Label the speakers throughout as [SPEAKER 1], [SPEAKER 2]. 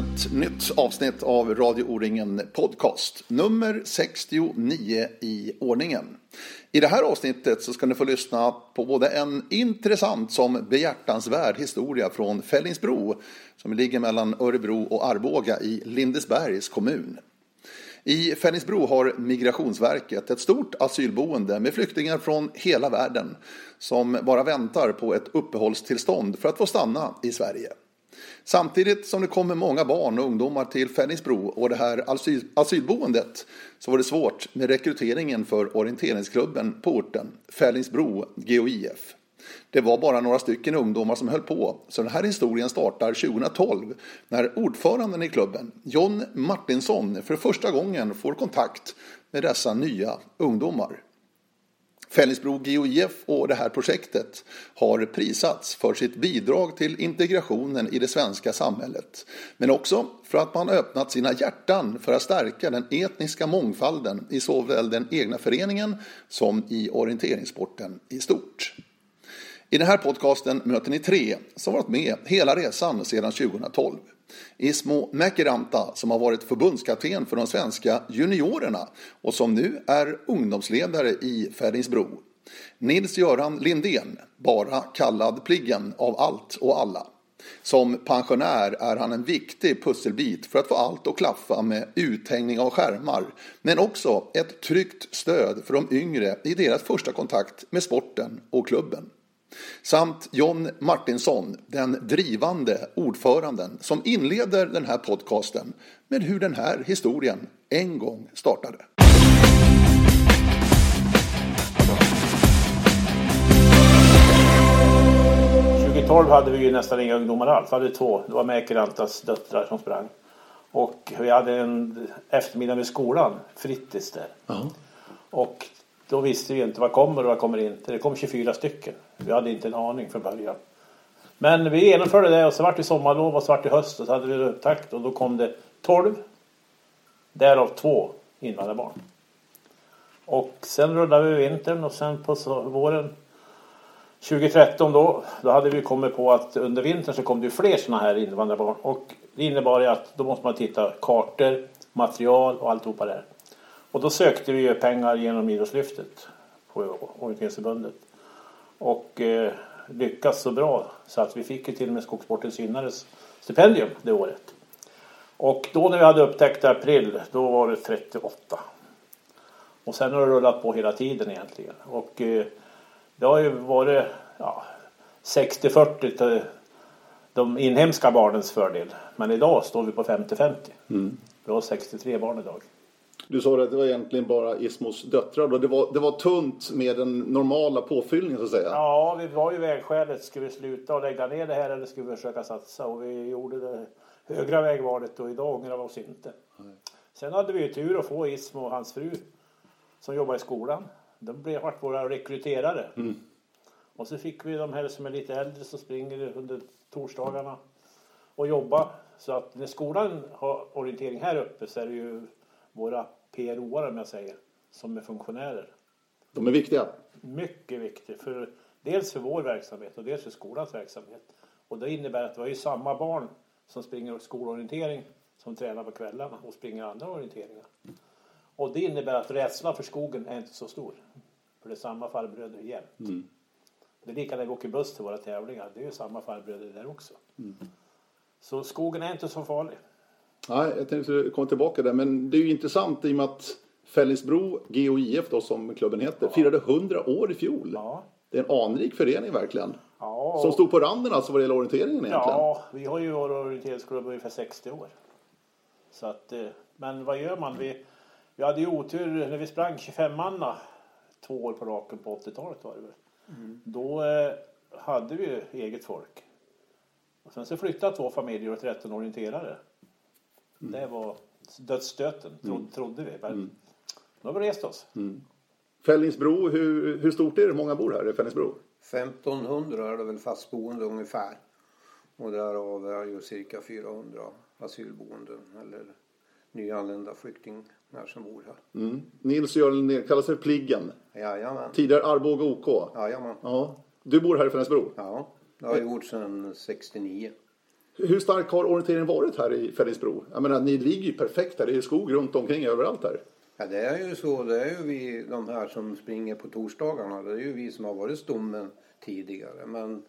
[SPEAKER 1] ett nytt avsnitt av Radio O-ringen Podcast. Nummer 69 i ordningen. I det här avsnittet så ska ni få lyssna på både en intressant som behjärtansvärd historia från Fällingsbro som ligger mellan Örebro och Arboga i Lindesbergs kommun. I Fällingsbro har Migrationsverket ett stort asylboende med flyktingar från hela världen som bara väntar på ett uppehållstillstånd för att få stanna i Sverige. Samtidigt som det kommer många barn och ungdomar till Fällingsbro och det här asyl asylboendet så var det svårt med rekryteringen för orienteringsklubben på orten, Fällingsbro GOIF. Det var bara några stycken ungdomar som höll på, så den här historien startar 2012 när ordföranden i klubben, John Martinsson, för första gången får kontakt med dessa nya ungdomar. Fällingsbro GOIF och det här projektet har prisats för sitt bidrag till integrationen i det svenska samhället. Men också för att man öppnat sina hjärtan för att stärka den etniska mångfalden i såväl den egna föreningen som i orienteringssporten i stort. I den här podcasten möter ni tre som varit med hela resan sedan 2012. Ismo Mäkiranta som har varit förbundskapten för de svenska juniorerna och som nu är ungdomsledare i Färingsbro. Nils-Göran Lindén, bara kallad Pliggen av allt och alla. Som pensionär är han en viktig pusselbit för att få allt att klaffa med uthängning av skärmar, men också ett tryggt stöd för de yngre i deras första kontakt med sporten och klubben. Samt John Martinsson, den drivande ordföranden som inleder den här podcasten med hur den här historien en gång startade.
[SPEAKER 2] 2012 hade vi ju nästan inga ungdomar alls. Hade två. Det var Mäkirantas döttrar som sprang. Och vi hade en eftermiddag med skolan, fritids där.
[SPEAKER 1] Ja.
[SPEAKER 2] Och då visste vi inte vad kommer och vad kommer inte. Det kom 24 stycken. Vi hade inte en aning från början. Men vi genomförde det och så vart det sommarlov och så vart det höst och så hade vi upptakt och då kom det 12. Därav två invandrarbarn. Och sen rullade vi vintern och sen på våren 2013 då, då hade vi kommit på att under vintern så kom det ju fler sådana här invandrarbarn. Och det innebar ju att då måste man titta kartor, material och alltihopa där. Och då sökte vi ju pengar genom Idrottslyftet på Orienteringsförbundet. Och eh, lyckas så bra så att vi fick ju till och med Skogsportens gynnares stipendium det året. Och då när vi hade upptäckt i april, då var det 38. Och sen har det rullat på hela tiden egentligen. Och eh, det har ju varit ja, 60-40 till de inhemska barnens fördel. Men idag står vi på 50-50. Vi har 63 barn idag.
[SPEAKER 1] Du sa att det var egentligen bara Ismos döttrar då. Det var, det var tunt med den normala påfyllningen så att säga.
[SPEAKER 2] Ja, vi var ju vägskälet. Ska vi sluta och lägga ner det här eller ska vi försöka satsa? Och vi gjorde det högra vägvalet och idag ångrar vi oss inte. Sen hade vi ju tur att få Ismo och hans fru som jobbar i skolan. De blev vart våra rekryterare. Och så fick vi de här som är lite äldre som springer under torsdagarna och jobbar. Så att när skolan har orientering här uppe så är det ju våra PRO-are om jag säger, som är funktionärer.
[SPEAKER 1] De är viktiga.
[SPEAKER 2] Mycket viktigt. För, dels för vår verksamhet och dels för skolans verksamhet. Och det innebär att vi har ju samma barn som springer skolorientering som tränar på kvällarna och springer andra orienteringar. Och det innebär att rädslan för skogen är inte så stor. För det är samma farbröder jämt. Det är lika när vi åker buss till våra tävlingar. Det är ju samma farbröder där också. Så skogen är inte så farlig.
[SPEAKER 1] Nej, jag tänkte komma tillbaka där. Men det är ju intressant i och med att Fällingsbro GOIF då som klubben heter firade 100 år i fjol.
[SPEAKER 2] Ja.
[SPEAKER 1] Det är en anrik förening verkligen.
[SPEAKER 2] Ja,
[SPEAKER 1] Som stod på randen alltså vad det gäller orienteringen egentligen.
[SPEAKER 2] Ja, vi har ju vår orienteringsklubb ungefär 60 år. Så att, eh, men vad gör man? Vi, vi hade ju otur när vi sprang 25 manna två år på raken på 80-talet var det väl. Då eh, hade vi ju eget folk. Och sen så flyttade två familjer och 13 orienterare. Det var dödsstöten, tro, trodde vi. Men då har vi rest oss.
[SPEAKER 1] Fällingsbro, hur, hur stort är det? Många bor här i Fällingsbro?
[SPEAKER 3] 1500 är det väl fastboende ungefär. Och därav är ju cirka 400 asylboenden eller nyanlända flyktingar som bor här.
[SPEAKER 1] Mm. Nils Göran kallas för Pliggen.
[SPEAKER 3] Jajamän.
[SPEAKER 1] Tidigare Arboga OK.
[SPEAKER 3] Jajamän.
[SPEAKER 1] Ja. Du bor här i Fällingsbro?
[SPEAKER 3] Ja, det har jag gjort sedan 69.
[SPEAKER 1] Hur stark har orienteringen varit här i Fällingsbro? Jag menar, ni ligger ju perfekt här. Det är skog runt omkring överallt här.
[SPEAKER 3] Ja, det är ju så. Det är ju vi, de här som springer på torsdagarna. Det är ju vi som har varit stommen tidigare. Men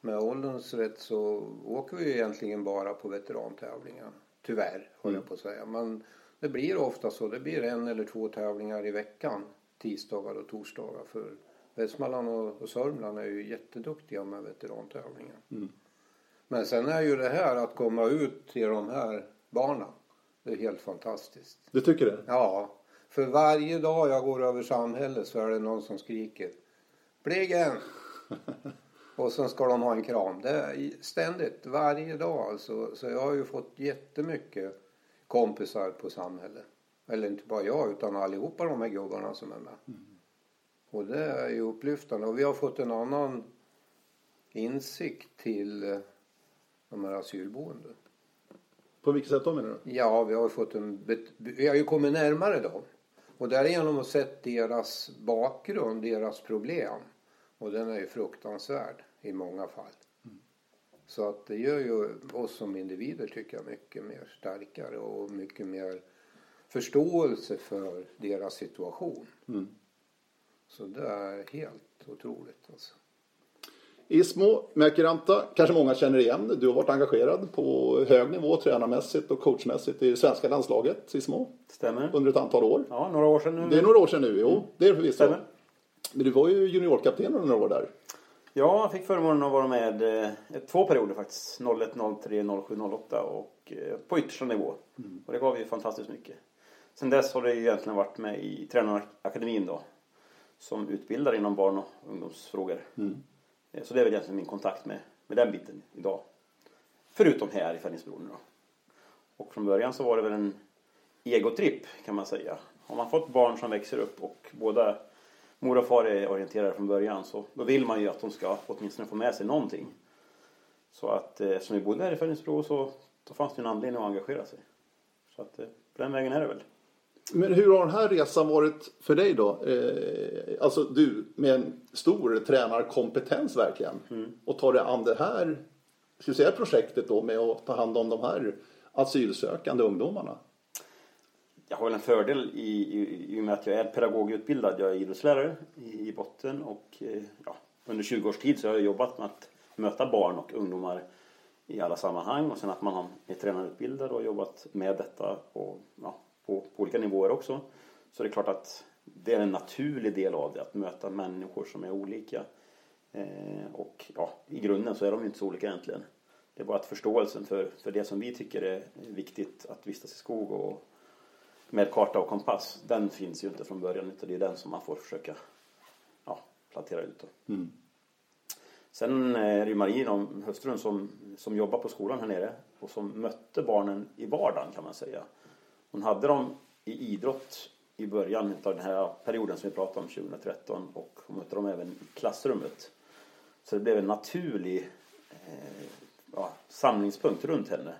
[SPEAKER 3] med ålderns rätt så åker vi ju egentligen bara på veterantävlingar. Tyvärr, håller jag på att säga. Men det blir ofta så. Det blir en eller två tävlingar i veckan. Tisdagar och torsdagar. För Västmanland och, Sörmland är ju jätteduktiga med veterantävlingar. Men sen är ju det här att komma ut till de här barnen. Det är helt fantastiskt.
[SPEAKER 1] Du tycker det?
[SPEAKER 3] Ja, för varje dag jag går över samhället så är det någon som skriker Bligen! Och sen ska de ha en kram. Det är ständigt, varje dag alltså. Så jag har ju fått jättemycket kompisar på samhället. Eller inte bara jag utan allihopa de här gubbarna som är med. Och det är ju upplyftande. Och vi har fått en annan insikt till eh, de här asylboenden.
[SPEAKER 1] På vilket sätt då menar du?
[SPEAKER 3] Ja, vi har fått en... Vi har ju kommit närmare dem. Och därigenom har sett deras bakgrund, deras problem. Och den är ju fruktansvärd i många fall. Så att det gör ju oss som individer tycker jag mycket mer starkare och mycket mer förståelse för deras situation. Så det är helt otroligt alltså.
[SPEAKER 1] Ismo Mäkiranta kanske många känner igen. Du har varit engagerad på hög nivå tränarmässigt och coachmässigt i det svenska landslaget Ismo
[SPEAKER 4] Stämmer.
[SPEAKER 1] under ett antal år.
[SPEAKER 4] Ja, några år sedan nu.
[SPEAKER 1] Det är några år sedan nu, jo. Det är det förvisso.
[SPEAKER 4] Stämmer.
[SPEAKER 1] Men du var ju juniorkapten under några år där.
[SPEAKER 4] Ja, jag fick förmånen att vara med eh, två perioder faktiskt. 01, 03, 07, 08 och eh, på yttersta nivå. Och det gav ju fantastiskt mycket. Sen dess har det egentligen varit med i tränarakademin då. Som utbildar inom barn och ungdomsfrågor. Eh, Eh, så det är väl egentligen min kontakt med, med den biten idag. Förutom här i Fällingsbro då. Och från början så var det väl en egotripp kan man säga. Har man fått barn som växer upp och båda mor och far är orienterade från början så då vill man ju att de ska åtminstone få med sig någonting. Så att eh, eftersom vi bodde här i Fällningsbro så då fanns det en anledning att engagera sig. Så att eh, på den vägen är det väl.
[SPEAKER 1] Men hur har den här resan varit för dig då? Eh, alltså du med en stor tränarkompetens verkligen. Och tar dig an det här ska vi säga, projektet då med att ta hand om de här asylsökande ungdomarna.
[SPEAKER 4] Jag har väl en fördel i, i, i och med att jag är pedagogutbildad. Jag är idrottslärare i, i botten och eh, ja, under 20 års tid så har jag jobbat med att möta barn och ungdomar i alla sammanhang och sen att man är tränarutbildad och jobbat med detta och, ja, på, på olika nivåer också. Så det är klart att det är en naturlig del av det, att möta människor som är olika. Eh, och ja, i grunden så är de ju inte så olika egentligen. Det är bara att förståelsen för, för det som vi tycker är viktigt att vistas i skog och med karta och kompass, den finns ju inte från början utan det är den som man får försöka ja, plantera ut. Då. Sen är det ju Marie, hustrun, som, som jobbar på skolan här nere och som mötte barnen i vardagen kan man säga. Hon hade dem i idrott i början av den här perioden som vi pratade om 2013 och hon mötte dem även i klassrummet. Så det blev en naturlig eh, ja, samlingspunkt runt henne.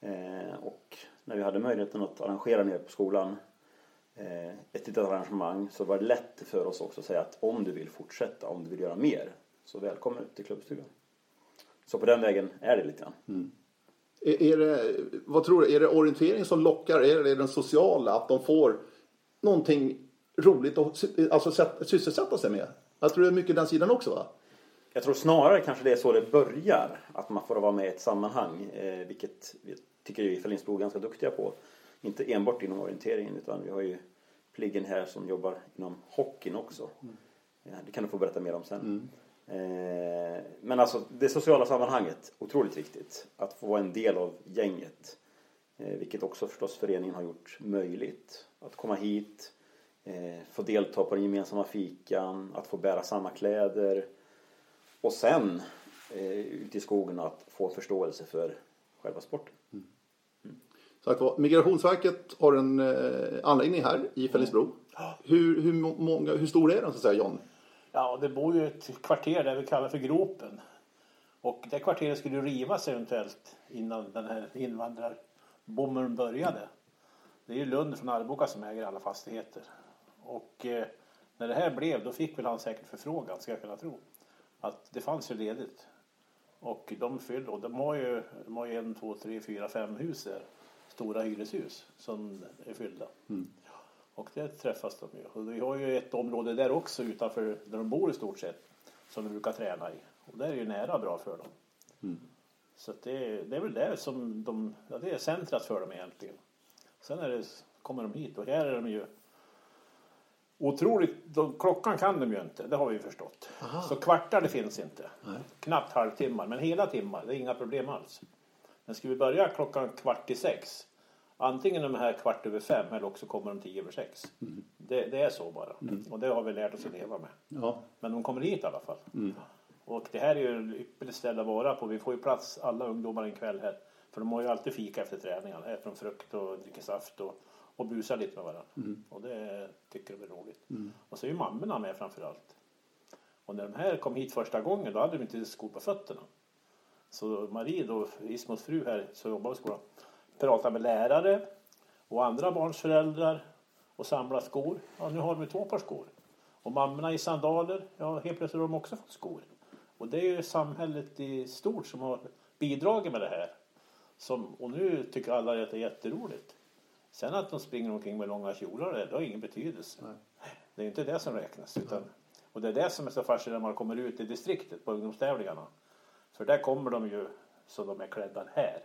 [SPEAKER 4] Eh, och när vi hade möjligheten att arrangera nere på skolan eh, ett litet arrangemang så var det lätt för oss också att säga att om du vill fortsätta, om du vill göra mer så välkommen ut till klubbstugan. Så på den vägen är det lite grann. Mm.
[SPEAKER 1] Är, är det, vad tror du, är det orientering som lockar? Är det den sociala? Att de får någonting roligt att alltså, sätt- sysselsätta sig med? Jag tror det är mycket den sidan också va?
[SPEAKER 4] Jag tror snarare kanske det är så det börjar. Att man får vara med i ett sammanhang. Eh, vilket vi tycker vi i Fällingsbro är ganska duktiga på. Inte enbart inom orienteringen utan vi har ju Pliggen här som jobbar inom hockeyn också. Ja, det kan du få berätta mer om sen. Eh, men alltså det sociala sammanhanget, otroligt viktigt. Att få vara en del av gänget. Eh, vilket också förstås föreningen har gjort möjligt. Att komma hit, eh, få delta på den gemensamma fikan, att få bära samma kläder. Och sen eh, ute i skogen att få förståelse för själva sporten.
[SPEAKER 1] Att, vad, Migrationsverket har en eh, anläggning här i Fällingsbro. Hur, hur, må- många, hur stor är den så att säga John?
[SPEAKER 2] Ja, det bor ju ett kvarter där vi kallar för Gropen. Och det kvarteret skulle ju rivas eventuellt innan den här invandrarbommen började. Det är ju Lund från Arboga som äger alla fastigheter. Och eh, när det här blev då fick väl han säkert förfrågan, ska jag kunna tro. Att det fanns ju ledigt. Och de fyllde, och de har ju, de har ju en, två, tre, fyra, fem hus där. Stora hyreshus som är fyllda. Mm. Och där träffas de ju. Och vi har ju ett område där också utanför där de bor i stort sett. Som de brukar träna i. Och där är ju nära bra för dem. Så att det, det är väl det som de, ja, det är centrat för dem egentligen. Sen är det, kommer de hit och här är de ju otroligt, de, klockan kan de ju inte, det har vi ju förstått. Så kvartar det finns inte. Knappt halvtimmar, men hela timmar, det är inga problem alls. Men ska vi börja klockan kvart i sex, antingen de här kvart över fem eller också kommer de tio över sex. Det, det är så bara. Och det har vi lärt oss att leva med.
[SPEAKER 1] Ja.
[SPEAKER 2] Men de kommer hit i alla fall. Och det här är ju ett ypperligt ställe att vara på. Vi får ju plats alla ungdomar en kväll här. För de har ju alltid fika efter träningen. Äter de frukt och dricker saft och, och busar lite med varandra. Och det tycker de är roligt. Och så är ju mammorna med framför allt. Och när de här kom hit första gången då hade de inte skor på fötterna. Så Marie då, Ismos fru här som jobbar i skolan, pratar med lärare och andra barns föräldrar och samlar skor. Ja, nu har de två par skor. Och mammorna i sandaler, ja helt plötsligt har de också fått skor. Och det är ju samhället i stort som har bidragit med det här. Som, och nu tycker alla att det är jätteroligt. Sen att de springer omkring med långa kjolar, det har ingen betydelse. Det är inte det som räknas. Utan, och det är det som är så fascinerande när man kommer ut i distriktet på ungdomstävlingarna. För där kommer de ju så de är klädda här.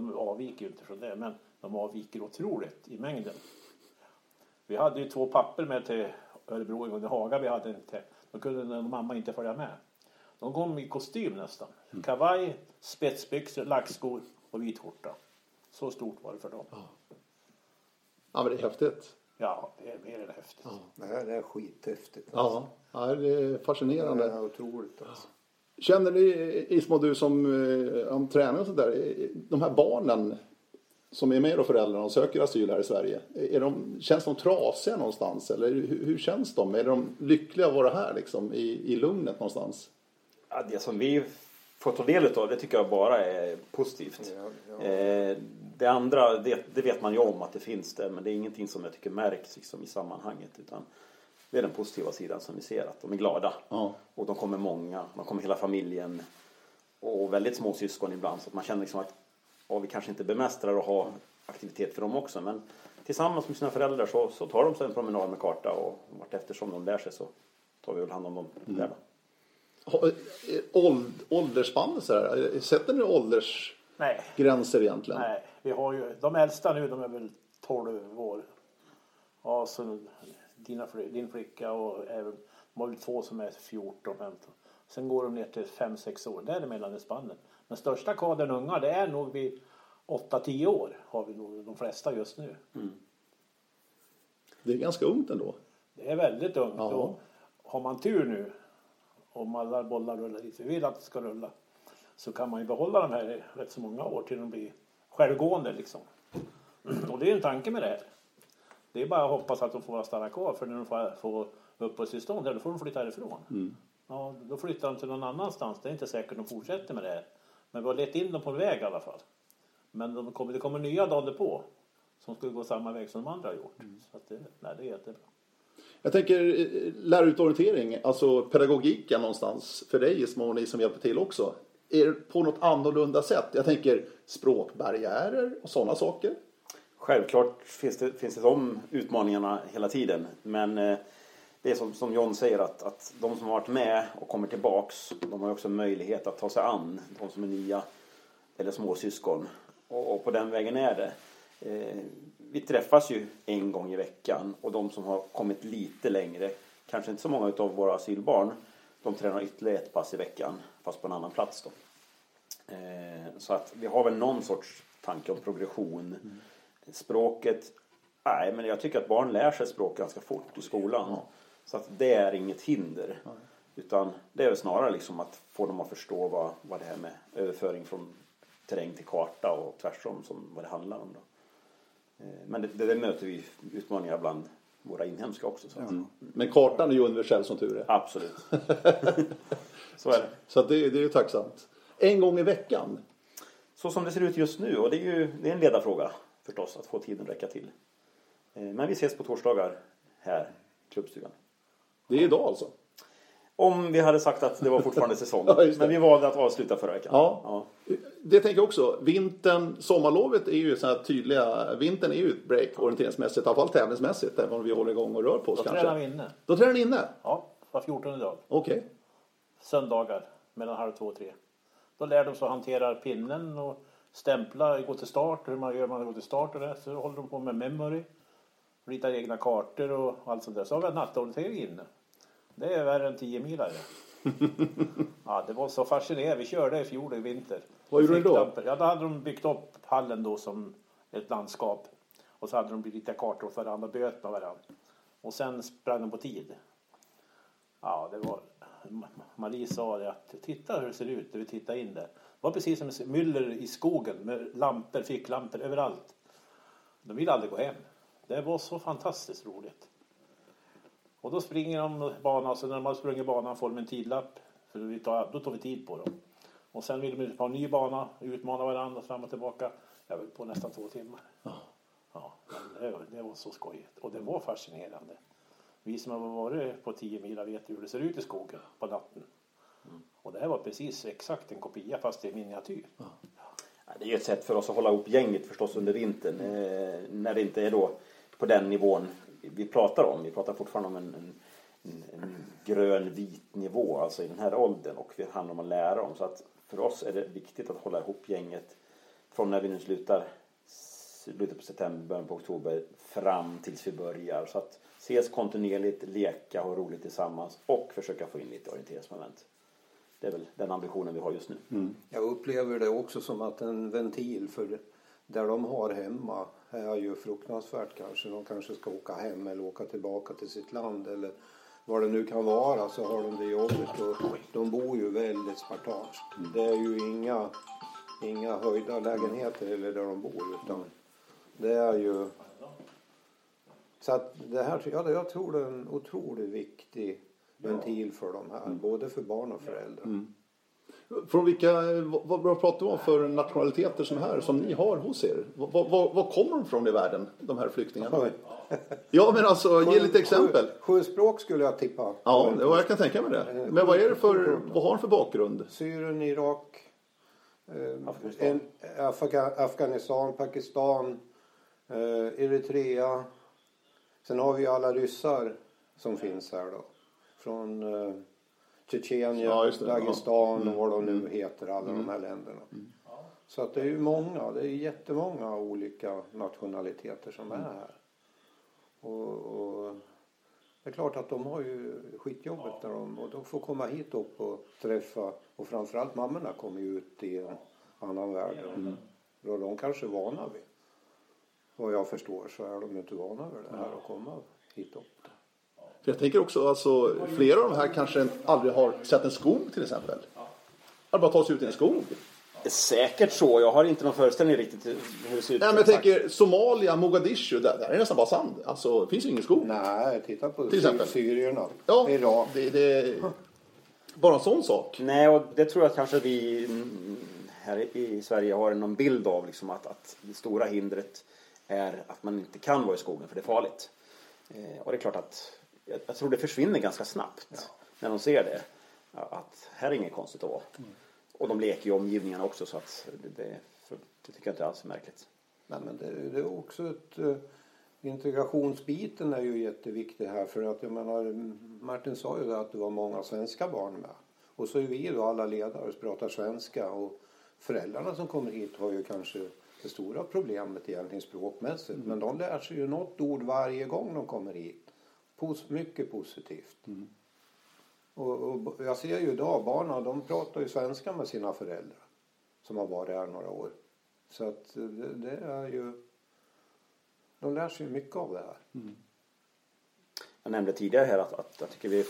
[SPEAKER 2] De avviker ju inte från det, men de avviker otroligt i mängden. Vi hade ju två papper med till Örebro en gång Haga. Vi hade inte, då kunde mamma inte följa med. De kom i kostym nästan. Kavaj, spetsbyxor, lackskor och vit skjorta. Så stort var det för dem.
[SPEAKER 1] ja, men det är häftigt.
[SPEAKER 2] Ja, det är mer än häftigt.
[SPEAKER 3] Det här är skithäftigt.
[SPEAKER 1] Ja, ja det är
[SPEAKER 3] Det
[SPEAKER 1] fascinerande.
[SPEAKER 3] är otroligt alltså.
[SPEAKER 1] Känner ni, Ismo, du som eh, om träning och sådär, de här barnen som är med och föräldrarna och söker asyl här i Sverige, är de, känns de trasiga någonstans eller hur, hur känns de? Är de lyckliga att vara här liksom i, i lugnet någonstans?
[SPEAKER 4] Ja, det som vi får ta del av det tycker jag bara är positivt.
[SPEAKER 3] Ja, ja.
[SPEAKER 4] Eh, det andra det, det vet man ju om att det finns där men det är ingenting som jag tycker märks liksom, i sammanhanget. Utan det är den positiva sidan som vi ser att de är glada.
[SPEAKER 1] Ja.
[SPEAKER 4] Och de kommer många, de kommer hela familjen. Och väldigt små syskon ibland så att man känner liksom att ja, vi kanske inte bemästrar och har aktivitet för dem också men tillsammans med sina föräldrar så, så tar de sig en promenad med karta och vart eftersom de lär sig så tar vi väl hand om dem där då.
[SPEAKER 1] Ha- eh, Åld, åldersspannet sådär, sätter ni åldersgränser egentligen?
[SPEAKER 2] nej. Vi har ju, de äldsta nu de är väl 12 år. Ja, så dina, din flicka och även, de har väl två som är 14, 15. Sen går de ner till 5-6 år. Där är spannen. Den största kadern unga det är nog vid 8-10 år. Har vi nog de flesta just nu.
[SPEAKER 1] Det är ganska ungt ändå.
[SPEAKER 2] Det är väldigt ungt.
[SPEAKER 1] Ja.
[SPEAKER 2] Och har man tur nu, om alla bollar rullar dit vi vill att det ska rulla, så kan man ju behålla de här rätt så många år till de blir självgående liksom. Och det är en tanke med det här. Det är bara att hoppas att de får stanna kvar för när de får, får uppehållstillstånd där, då får de flytta härifrån. Ja, då flyttar de till någon annanstans. Det är inte säkert de fortsätter med det här. Men vi har lett in dem på en väg i alla fall. Men de kommer, det kommer nya dagar på som skulle gå samma väg som de andra har gjort. Så att det, nej, det är jättebra.
[SPEAKER 1] Jag tänker eh, lära ut orientering, alltså pedagogiken någonstans för dig Ismo och ni som hjälper till också. Är det på något annorlunda sätt? Jag tänker språkbarriärer och sådana saker.
[SPEAKER 4] Självklart finns det, finns det de utmaningarna hela tiden. Men eh, det är som, som John säger att, att de som har varit med och kommer tillbaks de har också möjlighet att ta sig an de som är nya eller småsyskon. Och, och på den vägen är det. Eh, vi träffas ju en gång i veckan och de som har kommit lite längre, kanske inte så många av våra asylbarn, de tränar ytterligare ett pass i veckan fast på en annan plats då. Eh, så att vi har väl någon sorts tanke om progression. Mm. Språket, nej men jag tycker att barn lär sig språk ganska fort i skolan. Så att det är inget hinder. Utan det är väl snarare liksom att få dem att förstå vad, vad det här med överföring från terräng till karta och tvärtom som vad det handlar om. Då. Eh, Men det, det, möter vi utmaningar bland våra inhemska också. Så att,
[SPEAKER 1] Men kartan är ju universell som tur är.
[SPEAKER 4] Absolut. så är det.
[SPEAKER 1] Så det, det är ju tacksamt. En gång i veckan.
[SPEAKER 4] Så som det ser ut just nu och det är ju det är en ledarfråga förstås att få tiden räcka till. Eh, Men vi ses på torsdagar här i klubbstugan.
[SPEAKER 1] Det är idag alltså.
[SPEAKER 4] Om vi hade sagt att det var fortfarande säsong.
[SPEAKER 1] Ja.
[SPEAKER 4] Men vi valde att avsluta förra veckan.
[SPEAKER 1] Ja. Det tänker jag också. Vintern, sommarlovet är ju så här tydliga. Vintern är ju ett break orienteringsmässigt, i alla fall tävlingsmässigt, även om vi håller igång och rör på oss
[SPEAKER 2] Då
[SPEAKER 1] kanske.
[SPEAKER 2] tränar vi inne.
[SPEAKER 1] Då tränar ni inne?
[SPEAKER 2] Ja, var 14 dag.
[SPEAKER 1] Okej.
[SPEAKER 2] Söndagar mellan halv två och tre. Då lär de sig att hantera pinnen och stämpla, gå till start, hur man gör man går till start och det. Så håller de på med memory, ritar egna kartor och allt sånt där. Så har vi nattorientering inne. Det är värre än 10 milare. ja, det var så fascinerande. Vi körde i fjol i vinter.
[SPEAKER 1] Vad gjorde ni då?
[SPEAKER 2] Ja, då hade de byggt upp hallen då som ett landskap. Och så hade de ritat kartor åt varandra böt med varandra. Och sen sprang de på tid. Ja, det var... Marie sa det att titta hur det ser ut när vi tittar in där. Det var precis som myller i skogen med lampor, ficklampor överallt. De ville aldrig gå hem. Det var så fantastiskt roligt. Och då springer de banan, så när de har sprungit banan får de en tidlapp. För vi tar, då tar vi tid på dem. Och sen vill de ut på en ny bana, utmana varandra fram och tillbaka. Jag var på nästan två timmar. Ja, men det, var- det var så skojigt. Och det var fascinerande. Vi som har varit på 10 mil vet hur det ser ut i skogen på natten. Och det här var precis exakt en kopia fast i miniatyr.
[SPEAKER 4] Ja, Det är ju ett sätt för oss att hålla ihop gänget förstås under vintern. Eh, när det inte är då på den nivån vi pratar om. Vi pratar fortfarande om en, en, en, grön-vit nivå, alltså i den här åldern. Och det handlar om att lära dem. Så att för oss är det viktigt att hålla ihop gänget från när vi nu slutar slutet på september, början på oktober fram tills vi börjar. Så att ses kontinuerligt, leka, ha roligt tillsammans och försöka få in lite orienteringsmoment. Det är väl den ambitionen vi har just nu.
[SPEAKER 3] Jag upplever det också som att en ventil för där de har hemma är ju fruktansvärt kanske. De kanske ska åka hem eller åka tillbaka till sitt land eller vad det nu kan vara så har de det jobbigt och de bor ju väldigt spartanskt. Det är ju inga, inga höjda lägenheter eller där de bor utan det är ju så att det här, ja, jag tror det är en otroligt viktig ventil för de här, både för barn och föräldrar.
[SPEAKER 1] Från vilka, vad, vad pratar vi om för nationaliteter som är här, som ni har hos er? Vad kommer de från i världen, de här flyktingarna?
[SPEAKER 3] Oj.
[SPEAKER 1] Ja, men alltså, ge lite exempel.
[SPEAKER 3] Sju, sju språk skulle jag tippa.
[SPEAKER 1] Ja, det var, jag kan tänka mig det. Men vad är det för, vad har de för bakgrund?
[SPEAKER 3] Syrien, Irak, eh,
[SPEAKER 4] Afghanistan.
[SPEAKER 3] en, Afga, Afghanistan, Pakistan, eh, Eritrea. Sen har vi alla ryssar som finns här då. Från eh, Tjetjenien,
[SPEAKER 1] Ja.
[SPEAKER 3] Dagestan
[SPEAKER 1] Ja.
[SPEAKER 3] och vad de nu heter, alla de här länderna. Så att det är ju många, det är jättemånga olika nationaliteter som är här. Och, och det är klart att de har ju skitjobbet när de, och de får komma hit upp och träffa och framförallt mammorna kommer ju ut i en annan värld. Och de kanske är vana vid. Vad jag förstår så är de inte vana vid det här att komma hit upp.
[SPEAKER 1] För jag tänker också, alltså, flera av de här kanske aldrig har sett en skog till exempel. Att bara ta sig ut i en skog.
[SPEAKER 4] Säkert så. Jag har inte någon föreställning riktigt hur det ser ut.
[SPEAKER 1] Nej, men jag tänker Somalia, Mogadishu, där, där är det nästan bara sand. Alltså, det finns ju ingen skog.
[SPEAKER 3] Nej, titta på
[SPEAKER 1] Till exempel.
[SPEAKER 3] syrierna.
[SPEAKER 1] Ja,
[SPEAKER 3] Irak.
[SPEAKER 1] det, det bara en sån sak.
[SPEAKER 4] Nej, och det tror jag kanske vi mm, här i Sverige har någon bild av. Liksom att, att det stora hindret är att man inte kan vara i skogen för det är farligt. Eh, och det är klart att jag, jag tror det försvinner ganska snabbt när de ser det. Att här är inget konstigt att vara. Och de leker ju i omgivningarna också så att det, det, det tycker jag inte alls är märkligt.
[SPEAKER 3] Nej, men det, det är också ett... eh, integrationsbiten är ju jätteviktig här för att jag menar Martin sa ju det att det var många svenska barn med. Och så är vi då alla ledare som pratar svenska och föräldrarna som kommer hit har ju kanske det stora problemet egentligen språkmässigt. Men de lär sig ju något ord varje gång de kommer hit. Pos, mycket positivt. Och, och jag ser ju idag barnen de pratar ju svenska med sina föräldrar som har varit här några år. Så att det, det är ju de lär sig ju mycket av det här. Mm.
[SPEAKER 4] Jag nämnde tidigare här att, att jag tycker vi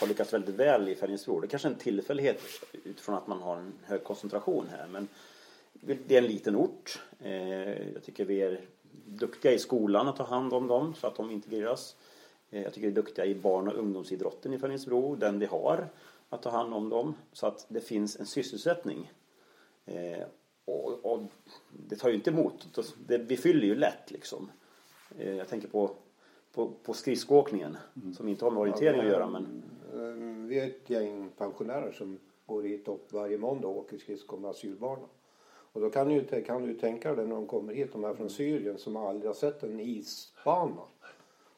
[SPEAKER 4] har lyckats väldigt väl i Färjestad. Det är kanske är en tillfällighet utifrån att man har en hög koncentration här. Men det är en liten ort. Eh, jag tycker vi är duktiga i skolan att ta hand om dem så att de integreras. Eh, Jag tycker vi är duktiga i barn och ungdomsidrotten i Färjestad, den vi har, att ta hand om dem. Så att det finns en sysselsättning. Eh, Och, och det tar ju inte emot. Det, vi fyller ju lätt liksom. Eh, Jag tänker på, på, på skridskoåkningen som inte har med orientering att göra men
[SPEAKER 3] Eh, Vi är ett gäng pensionärer som går hit upp varje måndag och åker skridskor med asylbarnen. Och då kan du, ju- kan du tänka dig när de kommer hit, de här från Syrien som aldrig har sett en isbana.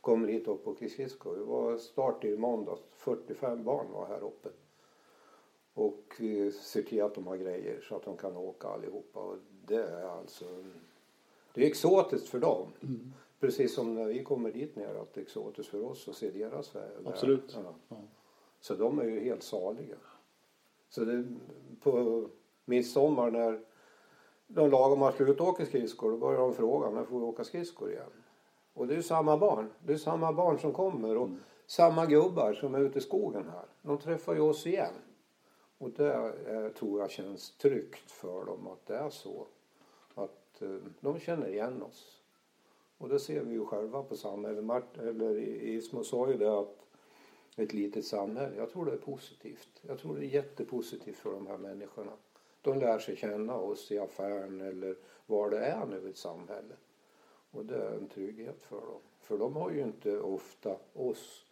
[SPEAKER 3] Kommer hit upp åker skridskor. Det var start i måndags. 45 barn var här uppe. Och vi ser till att de har grejer så att de kan åka allihopa. Och det är alltså... Det är exotiskt för dem. Precis som när vi kommer dit ner att det är exotiskt för oss att se deras värld.
[SPEAKER 1] Absolut.
[SPEAKER 3] Ja.
[SPEAKER 1] Ja.
[SPEAKER 3] Så de är ju helt saliga. Så det, på midsommar när de lagom har slutåkt skridskor då börjar de fråga när får vi åka skridskor igen. Och det är samma barn. Det är samma barn som kommer och samma gubbar som är ute i skogen här. De träffar ju oss igen. Och det eh, tror jag känns tryggt för dem att det är så. Att eh, de känner igen oss. Och det ser vi ju själva på samhället. Mart, eller Ismo sa ju det att ett litet samhälle. Jag tror det är positivt. Jag tror det är jättepositivt för de här människorna. De lär sig känna oss i affären eller var det är nu i ett samhälle. Och det är en trygghet för dem. För de har ju inte ofta oss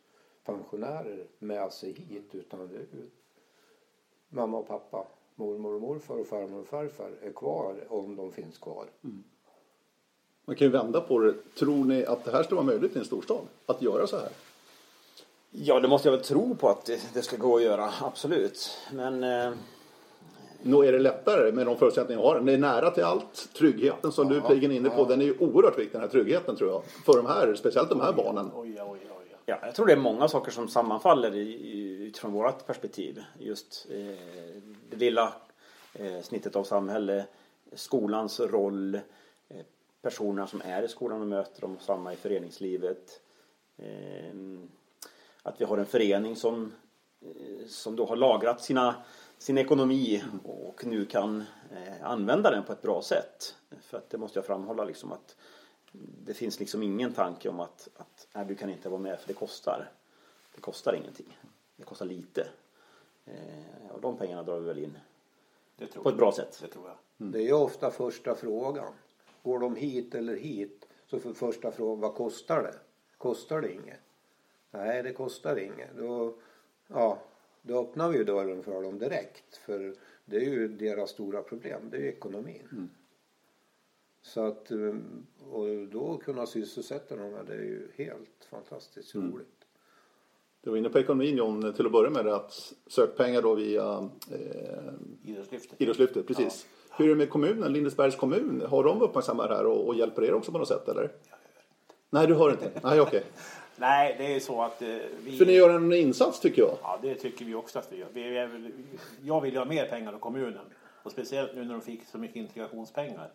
[SPEAKER 3] pensionärer med sig hit utan det är ju mamma och pappa, mormor och morfar och farmor och farfar är kvar om de finns kvar.
[SPEAKER 1] Man kan ju vända på det. Tror ni att det här ska vara möjligt i en storstad? Att göra så här?
[SPEAKER 4] Ja, det måste jag väl tro på att det, det ska gå att göra, absolut. Men eh,
[SPEAKER 1] Nog är det lättare med de förutsättningar jag har. Det är nära till allt. Tryggheten som du är inne på, den är ju oerhört viktig den här tryggheten tror jag. För de här, speciellt de här barnen.
[SPEAKER 2] Oj, oj, oj.
[SPEAKER 4] ja, jag tror det är många saker som sammanfaller i, i, utifrån vårt perspektiv. Just eh, det lilla eh, snittet av samhälle, skolans roll, eh, personerna som är i skolan och möter dem, samma i föreningslivet. Eh, att vi har en förening som, eh, som då har lagrat sina, sin ekonomi och nu kan eh, använda den på ett bra sätt. För att det måste jag framhålla liksom att det finns liksom ingen tanke om att, att nej, du kan inte vara med för det kostar. Det kostar ingenting. Det kostar lite. Eh, och de pengarna drar vi väl in
[SPEAKER 2] Det tror
[SPEAKER 4] på ett
[SPEAKER 2] jag.
[SPEAKER 4] bra sätt.
[SPEAKER 2] Det tror jag.
[SPEAKER 3] Det är ju ofta första frågan. Går de hit eller hit? Så för första frågan, vad kostar det? Kostar det inget? Nej, det kostar inget. Då, ja, då öppnar vi ju dörren för dem direkt. För det är ju deras stora problem, det är ju ekonomin. Så att, eh, och då kunna sysselsätta dem, det är ju helt fantastiskt roligt.
[SPEAKER 1] Du var inne på ekonomin John, till att börja med att sök pengar då via eh,
[SPEAKER 2] Idrottslyftet.
[SPEAKER 1] Idrottslyftet, precis. Hur är det med kommunen, Lindesbergs kommun? Har de uppmärksammat det här och, och hjälper er också på något sätt eller? Nej, du hör inte? Nej, okej.
[SPEAKER 2] Nej, det är så att eh, vi...
[SPEAKER 1] För ni gör en insats tycker jag.
[SPEAKER 2] Ja, det tycker vi också att vi gör. Vi är jag vill ju ha mer pengar av kommunen. Och speciellt nu när de fick så mycket integrationspengar.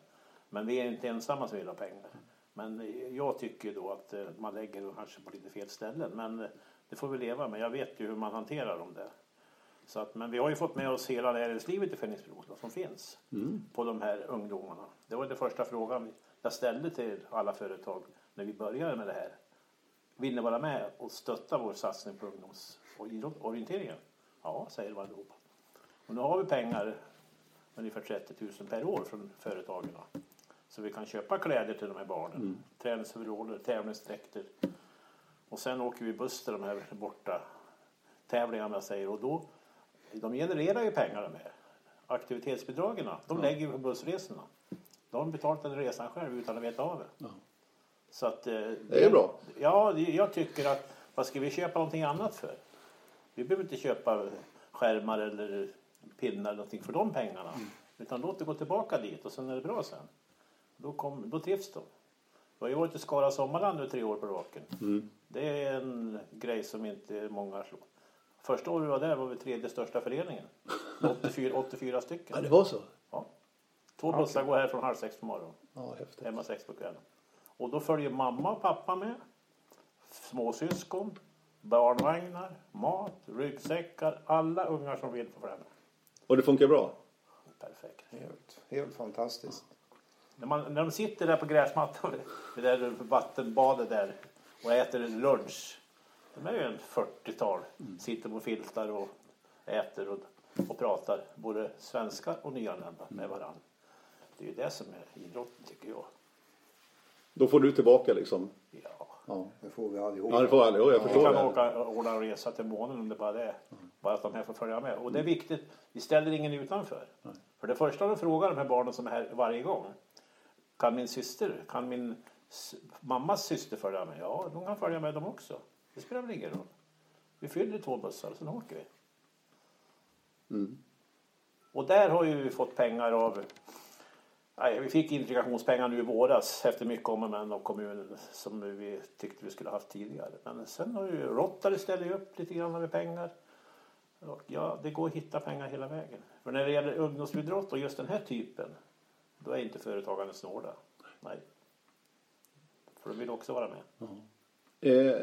[SPEAKER 2] Men vi är inte ensamma som vill ha pengar. Men eh, jag tycker då att eh, man lägger det kanske på lite fel ställen. Men det får vi leva med. Jag vet ju hur man hanterar dem där. Så att, men vi har ju fått med oss hela näringslivet i Fenriksbro som finns på de här ungdomarna. Det var den första frågan jag ställde till alla företag när vi började med det här. Vill ni vara med och stötta vår satsning på ungdoms och idrottsorienteringen? Ja, säger de allihopa. Och nu har vi pengar, ungefär 30 000 per år från företagen. Så vi kan köpa kläder till de här barnen. Mm. Träningsoveraller, tävlingsdräkter. Och sen åker vi buss till de här borta tävlingarna jag säger. Och då, de genererar ju pengar de här. Aktivitetsbidragen, de lägger vi på bussresorna. De har betalat den resan själv utan att veta av det. Så att, eh,
[SPEAKER 1] Det är bra.
[SPEAKER 2] Ja, jag tycker att vad ska vi köpa någonting annat för? Vi behöver inte köpa skärmar eller pinnar eller någonting för de pengarna. Utan låt det gå tillbaka dit och sen är det bra sen. Då, kom, då trivs de. Vi har ju varit i Skara Sommarland nu tre år på raken. Det är en grej som inte många slår. Första året vi var där var vi tredje största föreningen. Med 84, 84 stycken.
[SPEAKER 1] det var så?
[SPEAKER 2] Ja. Två bussar går här från halv sex på morgonen.
[SPEAKER 1] Ja, häftigt.
[SPEAKER 2] Hemma sex på kvällen. Och då följer mamma och pappa med. Småsyskon, barnvagnar, mat, ryggsäckar. Alla ungar som vill få följa med.
[SPEAKER 1] Och det funkar bra?
[SPEAKER 2] Perfekt.
[SPEAKER 3] Helt, helt fantastiskt.
[SPEAKER 2] När, man, när de sitter där på gräsmattan vid det där vattenbadet där och äter lunch. De är ju en 40-tal. Sitter på filtar och äter och, och pratar. Både svenska och nyanlända med varandra. Det är ju det som är idrotten tycker jag.
[SPEAKER 1] Då får du tillbaka liksom.
[SPEAKER 2] Ja,
[SPEAKER 1] Ja.
[SPEAKER 3] Det får vi allihop.
[SPEAKER 1] Ja, det får jag. Jo, jag
[SPEAKER 2] Vi
[SPEAKER 1] förstår
[SPEAKER 2] kan
[SPEAKER 1] det.
[SPEAKER 2] åka och ordna en resa till månen om det bara är. Bara att de här får följa med. Och det är viktigt. Vi ställer ingen utanför. För det första de frågar de här barnen som är här varje gång. Kan min syster, kan min mammas syster följa med? Ja, de kan följa med dem också. Det spelar väl ingen roll. Vi fyller två bussar, sen åker vi. Och där har ju vi fått pengar av Nej, vi fick integrationspengar nu i våras efter mycket om och men av kommunen som vi tyckte vi skulle haft tidigare. Men sen har ju Rotary ställt upp lite grann med pengar. Och ja, det går att hitta pengar hela vägen. För när det gäller ungdomsidrott och just den här typen, då är inte företagarna snåla. Nej. För de vill också vara med.
[SPEAKER 1] Eh,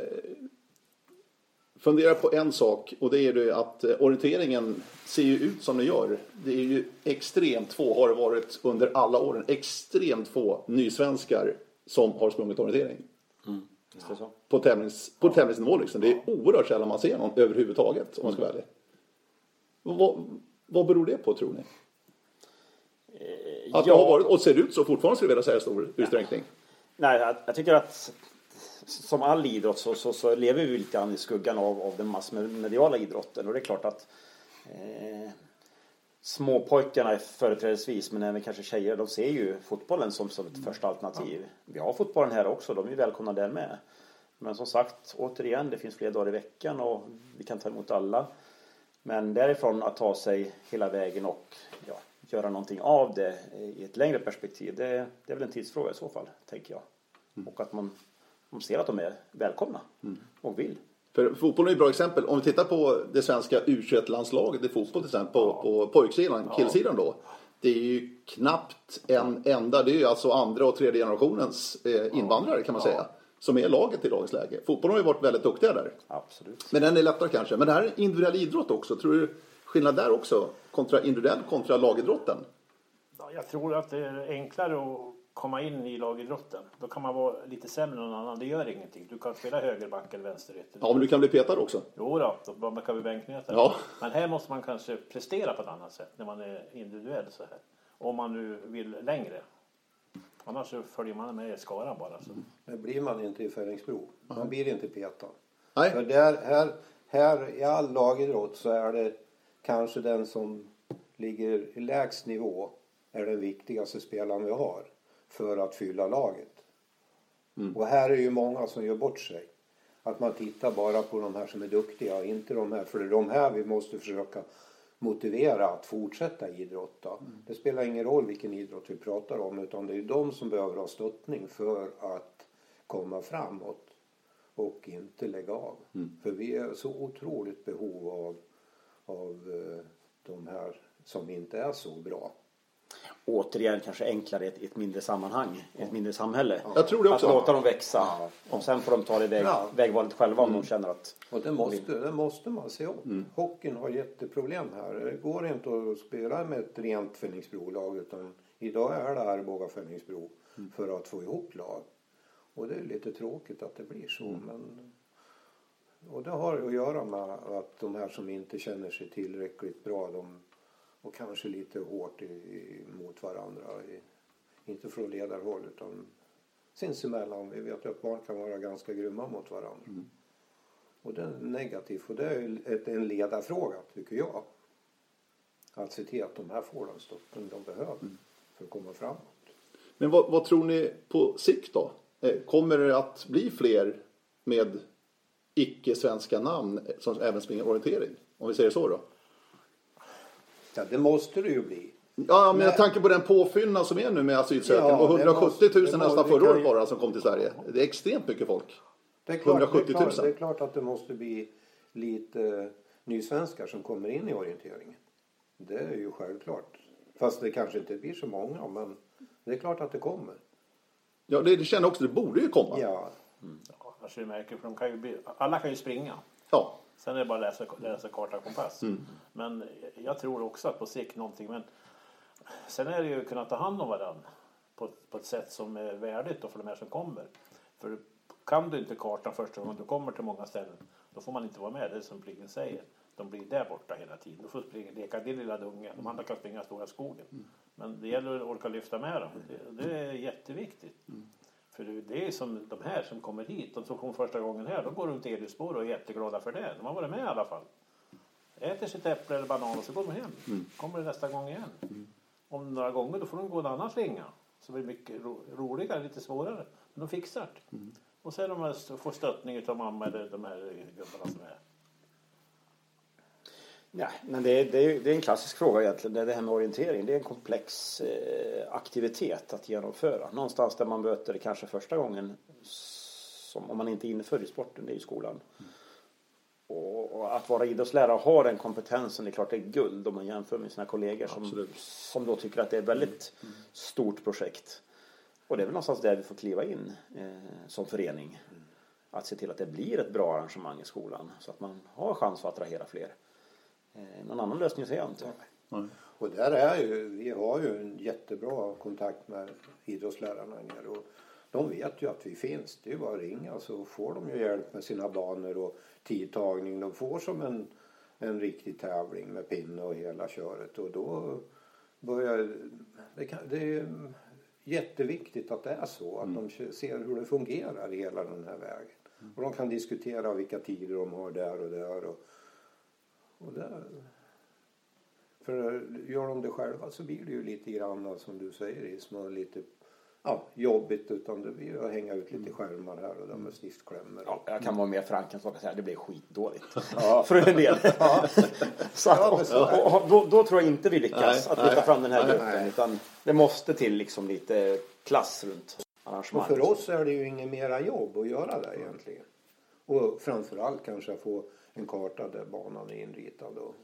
[SPEAKER 1] fundera på en sak och det är ju att eh, orienteringen ser ju ut som den gör. Det är ju extremt få, har det varit under alla åren, extremt få nysvenskar som har sprungit orientering.
[SPEAKER 4] Det så?
[SPEAKER 1] På, tävlings, på tävlingsnivå liksom. Det är oerhört sällan man ser någon överhuvudtaget om man ska vara ärlig. Vad, vad beror det på tror ni? Att det har varit och ser ut så fortfarande skulle jag vilja säga i stor utsträckning.
[SPEAKER 4] Nej, jag, jag tycker att som all idrott så, så, så lever vi lite grann i skuggan av, av den massmediala idrotten. Och det är klart att eh, småpojkarna företrädesvis, men även kanske tjejer, de ser ju fotbollen som, som ett första alternativ. Vi har fotbollen här också, de är välkomna där med. Men som sagt, återigen, det finns fler dagar i veckan och vi kan ta emot alla. Men därifrån att ta sig hela vägen och ja, göra någonting av det i ett längre perspektiv, det, det är väl en tidsfråga i så fall, tänker jag. Och att man, man ser att de är välkomna och vill.
[SPEAKER 1] För fotbollen är ett bra exempel. Om vi tittar på det svenska U21-landslaget i fotboll till exempel på, på pojksidan, killsidan då. Det är ju knappt en enda, det är ju alltså andra och tredje generationens eh, invandrare kan man säga. Som är laget i dagens läge. Fotbollen har ju varit väldigt duktiga där.
[SPEAKER 4] Absolut.
[SPEAKER 1] Men den är lättare kanske. Men det här är individuell idrott också. Tror du skillnad där också? Kontra individuell kontra lagidrotten?
[SPEAKER 2] Ja, jag tror att det är enklare att komma in i lagidrotten. Då kan man vara lite sämre än någon annan. Det gör ingenting. Du kan spela högerback eller vänsterytter.
[SPEAKER 1] Ja, men du kan bli petad också.
[SPEAKER 2] Jo då, då man kan vi bänknöta.
[SPEAKER 1] Ja.
[SPEAKER 2] Men här måste man kanske prestera på ett annat sätt när man är individuell så här. Om man nu vill längre. Annars så följer man med i skaran bara. Så.
[SPEAKER 3] Det blir man inte i Fällingsbro. Man blir inte petad. För
[SPEAKER 1] Nej,
[SPEAKER 3] där, här, här i all lagidrott så är det kanske den som ligger i lägst nivå är den viktigaste spelaren vi har för att fylla laget. Och här är ju många som gör bort sig. Att man tittar bara på de här som är duktiga och inte de här. För det är de här vi måste försöka motivera att fortsätta idrotta. Det spelar ingen roll vilken idrott vi pratar om utan det är ju de som behöver ha stöttning för att komma framåt och inte lägga av. För vi är så otroligt behov av, av eh, de här som inte är så bra.
[SPEAKER 4] Återigen kanske enklare i ett, ett mindre sammanhang, i ett mindre samhälle.
[SPEAKER 1] Jag tror det också.
[SPEAKER 4] Att låta dem växa. Och sen får de ta det väg,
[SPEAKER 3] Ja.
[SPEAKER 4] vägvalet själva om de känner att
[SPEAKER 3] Och det måste, det måste man se upp. Hockeyn har jätteproblem här. Det går inte att spela med ett rent Fällingsbrolag utan idag är det Arboga Fällingsbro för att få ihop lag. Och det är lite tråkigt att det blir så. Men, och det har att göra med att de här som inte känner sig tillräckligt bra de, och kanske lite hårt i, i, mot varandra. I, inte från ledarhåll utan sinsemellan. Vi vet ju att barn kan vara ganska grymma mot varandra. Och det är negativt och det är ett, en ledarfråga tycker jag. Att se till att de här får den stöttning de behöver för att komma framåt.
[SPEAKER 1] men vad, vad tror ni på sikt då? Eh, Kommer det att bli fler med icke-svenska namn som även springer orientering? Om vi säger så då.
[SPEAKER 3] Ja, det måste det ju bli.
[SPEAKER 1] Ja, men med tanke på den påfyllnad som är nu med asylsökande.
[SPEAKER 3] Ja,
[SPEAKER 1] och
[SPEAKER 3] det
[SPEAKER 1] 170 000
[SPEAKER 3] måste- det
[SPEAKER 1] nästan förra
[SPEAKER 3] det
[SPEAKER 1] året bara som kom till Sverige. Det är extremt mycket folk.
[SPEAKER 3] Det är, klart,
[SPEAKER 1] 170
[SPEAKER 3] det,
[SPEAKER 1] 000.
[SPEAKER 3] är klart, det är klart att det måste bli lite nysvenskar som kommer in i orienteringen. Det är ju självklart. Fast det kanske inte blir så många men det är klart att det kommer.
[SPEAKER 1] Ja, det, det känner jag också. Det borde ju komma.
[SPEAKER 3] Ja,
[SPEAKER 2] Ja, alltså märker, för de kan ju bli, alla kan ju springa.
[SPEAKER 1] Ja.
[SPEAKER 2] Sen är det bara att läsa, läsa karta och kompass. Men jag tror också att på sikt någonting. Men sen är det ju att kunna ta hand om varandra på, på ett sätt som är värdigt då för de här som kommer. För kan du inte kartan första gången du kommer till många ställen, då får man inte vara med. Det är som Pliggen säger. De blir där borta hela tiden. Du får springa, leka din lilla dunge. De andra kan springa stora skogen. Men det gäller att orka lyfta med dem. Det, det är jätteviktigt. För det- är som de här som kommer hit, de som kom första gången här, de går runt Elusspår och är jätteglada för det. De har varit med i alla fall. Äter sitt äpple eller banan och så går de hem. Kommer det nästa gång igen. Om några gånger då får de gå en annan slinga. Så blir det mycket ro roligare, lite svårare. Men de fixar det. Och sen de här, får stöttning av mamma eller de här gubbarna som är.
[SPEAKER 4] Nej, men det är, det, är, det är en klassisk fråga egentligen. Det, är det här med orientering. Det är en komplex eh, aktivitet att genomföra. Någonstans där man möter det kanske första gången som om man inte är inför i sporten, det är i skolan. Och, och att vara idrottslärare och ha den kompetensen, det är klart det är guld om man jämför med sina kollegor som,
[SPEAKER 1] Absolut.
[SPEAKER 4] som då tycker att det är ett väldigt stort projekt. Och det är väl någonstans där vi får kliva in eh, som förening. Att se till att det blir ett bra arrangemang i skolan så att man har chans att attrahera fler. Eh, någon annan lösning ser jag inte.
[SPEAKER 1] Nej.
[SPEAKER 3] Och där är ju, vi har ju en jättebra kontakt med idrottslärarna här nere. Och de vet ju att vi finns. Det är ju bara att ringa så får de ju hjälp med sina banor och tidtagning. De får som en, en riktig tävling med pinne och hela köret. Och då börjar det, kan, det är jätteviktigt att det är så. Att de ser hur det fungerar i hela den här vägen. Och de kan diskutera vilka tider de har där och där. Och, och där, för gör de det själva så blir det ju lite grann som du säger Isma, lite ja, jobbigt utan det blir ju att hänga ut lite skärmar här och där med stiftklämmor.
[SPEAKER 4] Ja, jag kan vara mer frank än så och säga det blir skitdåligt.
[SPEAKER 3] Ja.
[SPEAKER 4] För en del.
[SPEAKER 3] Ja, så det.
[SPEAKER 4] och, och, då, då tror jag inte vi lyckas
[SPEAKER 1] Nej,
[SPEAKER 4] att lyfta fram den här
[SPEAKER 1] nej,
[SPEAKER 4] gruppen.
[SPEAKER 3] nej.
[SPEAKER 4] Utan det måste till liksom lite klass runt
[SPEAKER 3] Och
[SPEAKER 4] arrangemanget.
[SPEAKER 3] för oss är det ju inget mera jobb att göra det egentligen. Och framförallt kanske få en karta där banan är inritad. Och,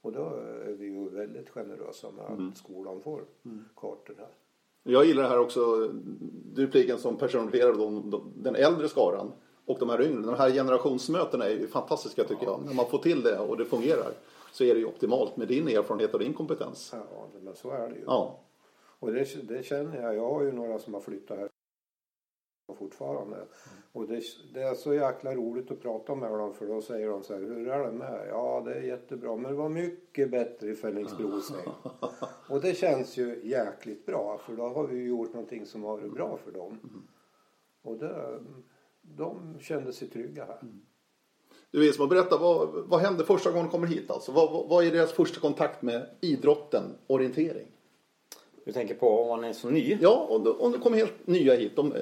[SPEAKER 3] och då är vi ju väldigt generösa med att skolan får kartor här.
[SPEAKER 1] Jag gillar det här också, dupliken som personifierar de, de, den äldre skaran och de här yngre. De här generationsmötena är ju fantastiska tycker jag. När man får till det och det fungerar så är det ju optimalt med din erfarenhet och din kompetens.
[SPEAKER 3] Ja, men så är det ju.
[SPEAKER 1] Ja,
[SPEAKER 3] Och det, det känner jag. Jag har ju några som har flyttat här fortfarande. Och det, det är så jäkla roligt att prata med dem för då säger de så här, hur är det med? Ja, det är jättebra, men det var mycket bättre i Fällingsbro. Och det känns ju jäkligt bra för då har vi ju gjort någonting som har varit bra för dem. Och det, de kände sig trygga här.
[SPEAKER 1] Du Isma, berätta vad, vad hände första gången de kommer hit alltså? Vad, vad, vad är deras första kontakt med idrotten, orientering?
[SPEAKER 4] Du tänker på om man är så ny?
[SPEAKER 1] Ja, om de, om de kommer helt nya hit, de,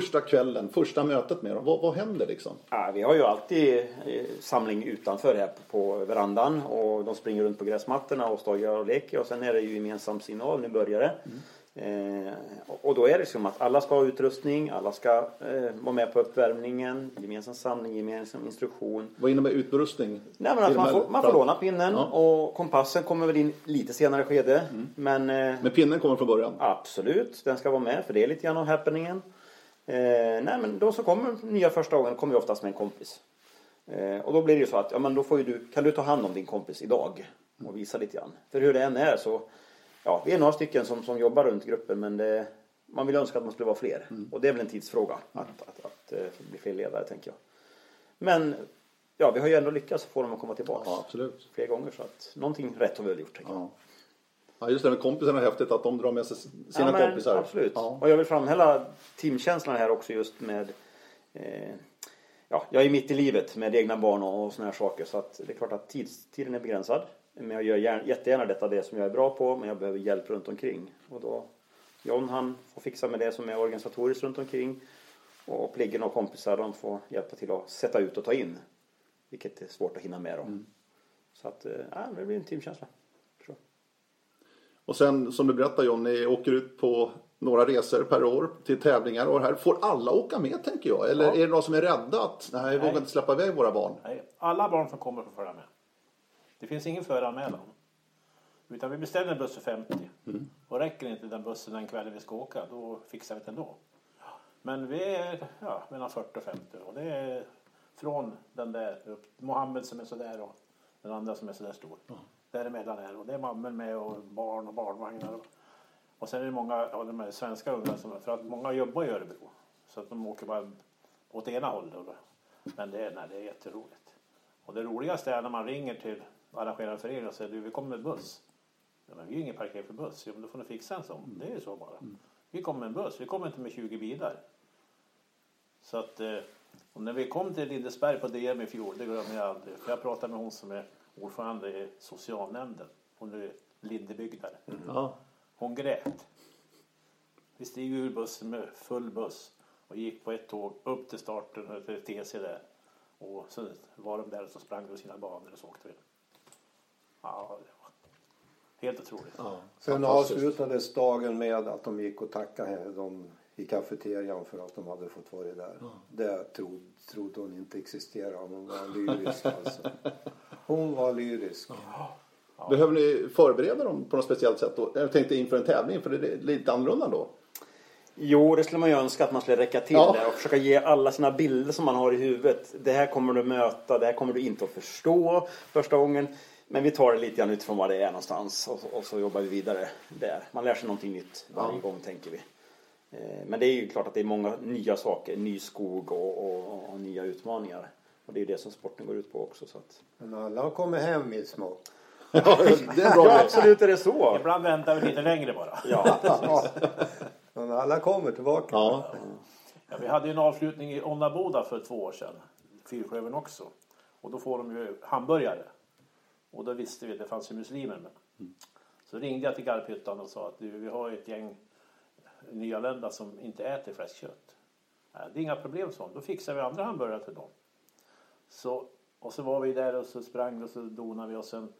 [SPEAKER 1] första kvällen, första mötet med dem, vad, vad händer liksom?
[SPEAKER 4] Ja, vi har ju alltid eh, samling utanför här på, på verandan och de springer runt på gräsmattorna och stojar och leker och sen är det ju gemensam signal, nu börjar det. Eh, och- då är det som att alla ska ha utrustning, alla ska eh, vara med på uppvärmningen, gemensam samling, gemensam instruktion.
[SPEAKER 1] Vad innebär utrustning?
[SPEAKER 4] Nej men att man får, man får låna pinnen
[SPEAKER 1] Ja.
[SPEAKER 4] och kompassen kommer väl in lite senare skede. Men eh,
[SPEAKER 1] Men pinnen kommer från början?
[SPEAKER 4] Absolut, den ska vara med för det är lite grann av happeningen. Eh, nej men de som kommer nya första gången kommer ju oftast med en kompis. Eh, och då blir det ju så att, ja men då får ju du, kan du ta hand om din kompis idag och visa lite grann. För hur det än är så, ja vi är några stycken som, som jobbar runt gruppen men det, man vill önska att man skulle vara fler. Och det är väl en tidsfråga att, att, att, eh, bli fler ledare tänker jag. Men ja, vi har ju ändå lyckats få dem att komma tillbaka
[SPEAKER 1] Ja, absolut.
[SPEAKER 4] fler gånger så att någonting rätt har vi väl gjort tänker jag.
[SPEAKER 1] Ja. just det med kompisarna är häftigt att de drar med sig sina
[SPEAKER 4] Ja, men
[SPEAKER 1] kompisar.
[SPEAKER 4] Absolut.
[SPEAKER 1] Ja.
[SPEAKER 4] Och jag vill framhälla teamkänslan här också just med eh, Ja, jag är mitt i livet med egna barn och, och såna här saker så att det är klart att tids, tiden är begränsad. Men jag gör gärna, jättegärna detta det som jag är bra på men jag behöver hjälp runt omkring. Och då John han får fixa med det som är organisatoriskt runt omkring. Och Pliggen och kompisar de får hjälpa till att sätta ut och ta in. Vilket är svårt att hinna med då. Så att, eh, ja, det blir en teamkänsla.
[SPEAKER 1] Och sen som du berättar John, ni åker ut på några resor per år till tävlingar och här får alla åka med tänker jag. Eller
[SPEAKER 2] Ja.
[SPEAKER 1] är det några som är rädda att nej, vi vågar
[SPEAKER 2] Nej.
[SPEAKER 1] inte släppa iväg våra barn?
[SPEAKER 2] Nej, alla barn som kommer får följa med. Det finns ingen föranmälan. Utan vi beställer en buss för 50. Och räcker inte den bussen den kvällen vi ska åka, då fixar vi det ändå. Men vi är ja, mellan 40 och 50. Och det är från den där upp Mohammed som är sådär och den andra som är sådär stor. Däremellan är. Och det är mammor med och barn och barnvagnar. Och, sen är det många av de här svenska ungarna som, för att många jobbar i Örebro. Så att de åker bara åt ena hållet. Men det är, nej, det är jätteroligt. Och det roligaste är när man ringer till arrangerande föreningen och säger du vi kommer med buss. Ja, men vi har ingen parkering för buss. Jo, men då får ni fixa en sån. Det är ju så bara. Vi kommer med en buss. Vi kommer inte med 20 bilar. Så att, eh, och när vi kom till Lindesberg på DM i fjol, det glömmer jag aldrig. För jag pratade med hon som är ordförande i socialnämnden. Hon är Lindebygdare.
[SPEAKER 1] Ja.
[SPEAKER 2] Hon grät. Vi steg ur bussen med full buss och gick på ett tåg upp till starten, till TC där. Och så var de där och så sprang de sina banor och så åkte vi. Ja, det var helt otroligt.
[SPEAKER 1] Ja.
[SPEAKER 3] Sen avslutades dagen med att de gick och tackade henne, dem i kafeterian för att de hade fått vara där. Det trodde, trodde hon inte existerade. Hon var lyrisk alltså. Hon var lyrisk.
[SPEAKER 1] Behöver ni förbereda dem på något speciellt sätt då? Jag tänkte inför en tävling, för det är lite annorlunda då.
[SPEAKER 4] Jo, det skulle man ju önska att man skulle räcka till
[SPEAKER 1] Ja.
[SPEAKER 4] där och försöka ge alla sina bilder som man har i huvudet. Det här kommer du möta, det här kommer du inte att förstå första gången. Men vi tar det lite grann utifrån vad det är någonstans och, och så jobbar vi vidare där. Man lär sig någonting nytt varje gång tänker vi. Eh, Men det är ju klart att det är många nya saker, ny skog och, och, och nya utmaningar. Och det är ju det som sporten går ut på också. Så att...
[SPEAKER 3] Men alla har kommit hem i små.
[SPEAKER 1] det är bra
[SPEAKER 4] Ja, absolut är det så.
[SPEAKER 2] Ibland väntar vi lite längre bara.
[SPEAKER 4] Ja,
[SPEAKER 3] Ja. Men alla kommer tillbaka.
[SPEAKER 1] Ja.
[SPEAKER 2] Ja, vi hade ju en avslutning i Onnaboda för två år sedan. Fyrklövern också. Och då får de ju hamburgare. Och då visste vi att det fanns ju muslimer med. Så ringde jag till Garphyttan och sa att du, vi har ju ett gäng nyanlända som inte äter fläskkött. Det är inga problem så. Då fixar vi andra hamburgare till dem. Så, och så var vi där och så sprang och så donade vi och sen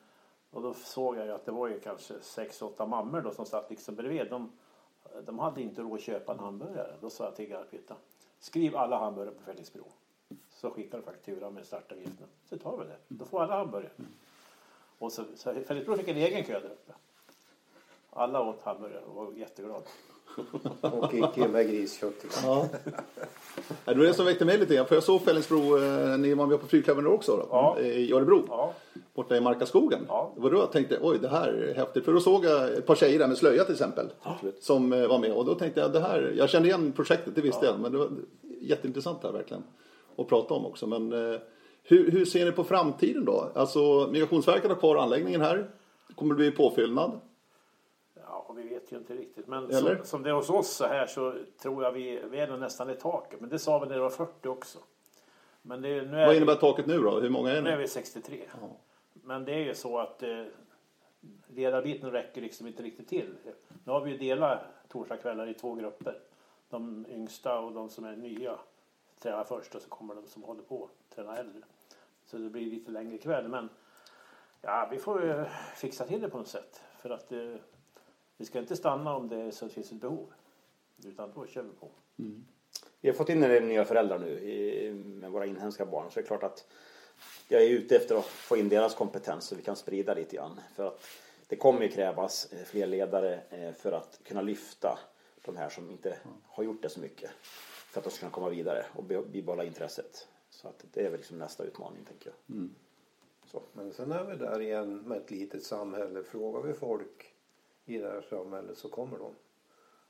[SPEAKER 2] och då såg jag ju att det var ju kanske sex, åtta mammor då som satt liksom bredvid. De, de hade inte råd att köpa en hamburgare. Då sa jag till Garphytta, skriv alla hamburgare på Fällingsbro. Så skickar du fakturan med startavgiften. Så tar vi det. Då får alla hamburgare. Och så, så Fällingsbro fick en egen kö där uppe. Alla åt hamburgare och var jätteglada.
[SPEAKER 3] Och icke med griskött.
[SPEAKER 1] Ja. Ja, Det var det som väckte mig lite grann. För jag såg Fällingsbro, eh, ni var med på Fyrklövern också då,
[SPEAKER 2] Ja.
[SPEAKER 1] i Örebro.
[SPEAKER 2] Ja,
[SPEAKER 1] Borta i Markaskogen.
[SPEAKER 2] Ja.
[SPEAKER 1] Det var då jag tänkte, oj det här är häftigt. För då såg jag ett par tjejer där med slöja till exempel.
[SPEAKER 4] Absolut.
[SPEAKER 1] Som eh, var med. Och då tänkte jag, det här, jag kände igen projektet, det visste jag. Men det var jätteintressant här verkligen. Att prata om också. Men eh, hur, hur ser ni på framtiden då? Alltså Migrationsverket har kvar anläggningen här. Kommer det bli påfyllnad?
[SPEAKER 2] Ja vi vet ju inte riktigt. Men
[SPEAKER 1] Eller?
[SPEAKER 2] som, som det är hos oss så här så tror jag vi, vi är nog nästan i taket. Men det sa vi när det var 40 också. Men det, nu är
[SPEAKER 1] Vad
[SPEAKER 2] vi-
[SPEAKER 1] innebär taket nu då? Hur många är
[SPEAKER 2] Nu är
[SPEAKER 1] ni?
[SPEAKER 2] vi 63. Men det är ju så att eh, ledarbiten räcker liksom inte riktigt till. Nu har vi ju delat torsdagskvällar i två grupper. De yngsta och de som är nya tränar först och så kommer de som håller på träna äldre. Så det blir lite längre kväll. Men ja, vi får ju fixa till det på något sätt. För att eh, vi ska inte stanna om det så finns ett behov. Utan då kör vi på.
[SPEAKER 4] Vi har fått in en del nya föräldrar nu i, med våra inhemska barn. Så det är klart att jag är ute efter att få in deras kompetens så vi kan sprida lite grann. För att det kommer ju krävas eh, fler ledare eh, för att kunna lyfta de här som inte har gjort det så mycket. För att de ska kunna komma vidare och be- bibehålla intresset. Så att det är väl liksom nästa utmaning tänker jag. Så.
[SPEAKER 3] Men sen är vi där igen med ett litet samhälle. Frågar vi folk i det här samhället så kommer de.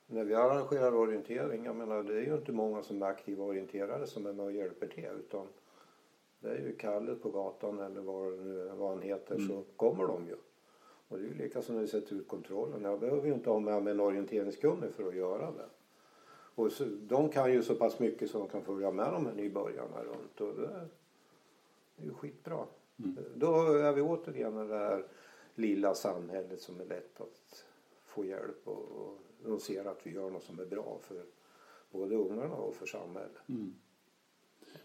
[SPEAKER 3] När vi arrangerar orientering, jag menar det är ju inte många som är aktiva orienterare som är med och hjälper till utan det är ju Kalle på gatan eller vad, det nu vad han heter så kommer de ju. Och det är ju lika som när vi sätter ut kontrollen. Jag behöver ju inte ha med mig en orienteringskunnig för att göra det. Och så, de kan ju så pass mycket så de kan följa med de här nybörjarna runt och det, är ju skitbra. Då är vi återigen i det här lilla samhället som är lätt att få hjälp och, och de ser att vi gör något som är bra för både ungarna och för samhället.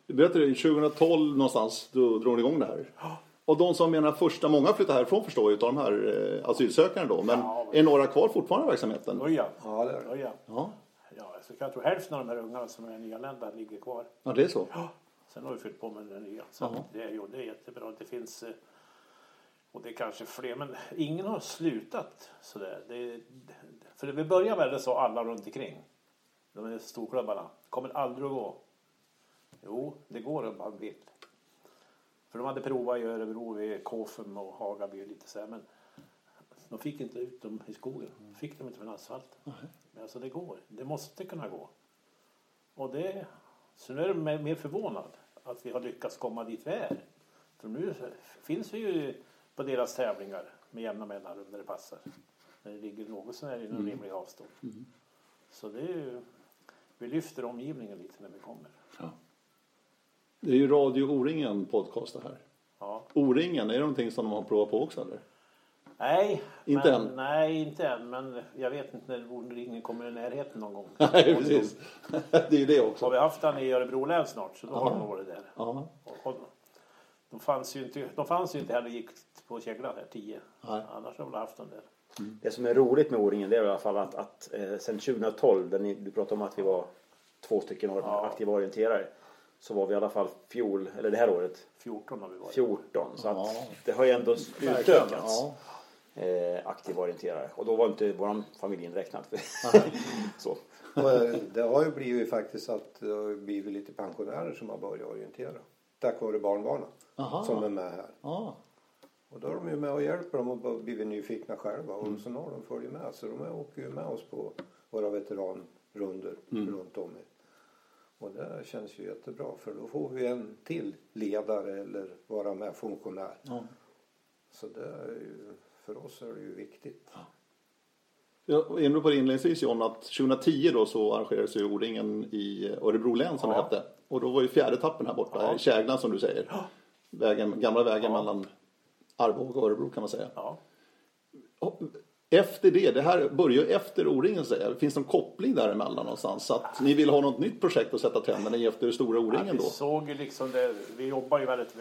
[SPEAKER 1] Du berättade ju 2012 någonstans, då drog ni igång det här. Och de som menar första, många flyttar härifrån förstår jag utav de här eh, asylsökande då. Men
[SPEAKER 2] Ja,
[SPEAKER 1] är några kvar fortfarande i verksamheten?
[SPEAKER 2] Oj ja.
[SPEAKER 3] Ja, det är.
[SPEAKER 2] Oj, ja.
[SPEAKER 1] Ja,
[SPEAKER 2] ja så jag tror hälften av de här ungarna som är nyanlända ligger kvar.
[SPEAKER 1] ja det är så.
[SPEAKER 2] Sen har vi fyllt på med den nya. Så det, är, jo, det är jättebra. Det finns eh, och det är kanske fler, men ingen har slutat sådär. Det, för vi börjar väl så alla runt omkring. De är storklubbarna. kommer aldrig att gå. Jo, det går om man vill. För de hade provat i Örebro, vid Kåfum och Hagaby och lite så här, men de fick inte ut dem i skogen. Fick de inte från asfalten. Men alltså det går. Det måste kunna gå. Och det, så nu är de mer mer förvånad att vi har lyckats komma dit vi är. För nu finns vi ju på deras tävlingar med jämna mellanrum när det passar. När det ligger något sånär inom rimlig avstånd. Så det är ju, vi lyfter omgivningen lite när vi kommer.
[SPEAKER 1] Ja. Det är ju Radio O-ringen podcast det här.
[SPEAKER 2] Ja.
[SPEAKER 1] O-ringen, är det någonting som de har provat på också eller?
[SPEAKER 2] Nej,
[SPEAKER 1] Inte
[SPEAKER 2] men,
[SPEAKER 1] än?
[SPEAKER 2] Nej, inte än. Men jag vet inte när Orden kommer i närheten någon gång.
[SPEAKER 1] Nej, precis. Det är ju det
[SPEAKER 2] Har
[SPEAKER 1] också.
[SPEAKER 2] vi haft den i Örebro län snart så då har de varit där. Och, och, de, fanns ju inte, de fanns ju inte heller gick på Käglan här, 10.
[SPEAKER 1] Nej.
[SPEAKER 2] Annars har vi haft den där.
[SPEAKER 4] Det som är roligt med O-ringen det är i alla fall att, att eh, sen 2012, där ni, du pratade om att vi var två stycken
[SPEAKER 2] Ja.
[SPEAKER 4] aktiva orienterare. Så var vi i alla fall fjol, eller det här året,
[SPEAKER 2] 14 har vi varit.
[SPEAKER 4] 14. Så att
[SPEAKER 1] Ja.
[SPEAKER 4] det har ju ändå utökats.
[SPEAKER 1] Ja.
[SPEAKER 4] Eh, aktiva orienterare. Och då var inte vår familj inräknad. så.
[SPEAKER 3] Eh, det har ju blivit faktiskt att det har blivit lite pensionärer som har börjat orientera. Tack vare barnbarnen som är med här.
[SPEAKER 1] Ja.
[SPEAKER 3] Och då är de ju med och hjälper dem och bara blivit nyfikna själva. Och så när de följer med. Så de åker ju med oss på våra veteranrunder runt om. i. Och det känns ju jättebra för då får vi en till ledare eller vara med funktionär.
[SPEAKER 1] Ja.
[SPEAKER 3] Så det är ju, för oss är det ju viktigt.
[SPEAKER 1] Jag var inne på det inledningsvis John att 2010 då så arrangerades ju O-ringen i Örebro län som
[SPEAKER 2] Ja.
[SPEAKER 1] det hette. Och då var ju fjärde etappen här borta,
[SPEAKER 2] Ja.
[SPEAKER 1] i Käglan som du säger. Vägen, gamla vägen
[SPEAKER 2] Ja.
[SPEAKER 1] mellan Arboga och Örebro kan man säga.
[SPEAKER 2] Ja.
[SPEAKER 1] Efter det, det här börjar ju efter O-ringen säga. Finns det någon koppling däremellan någonstans? Så att ni vill ha något nytt projekt att sätta tänderna i efter stora
[SPEAKER 2] Ja,
[SPEAKER 1] O-ringen
[SPEAKER 2] vi
[SPEAKER 1] då?
[SPEAKER 2] såg ju liksom det, vi jobbar ju väldigt,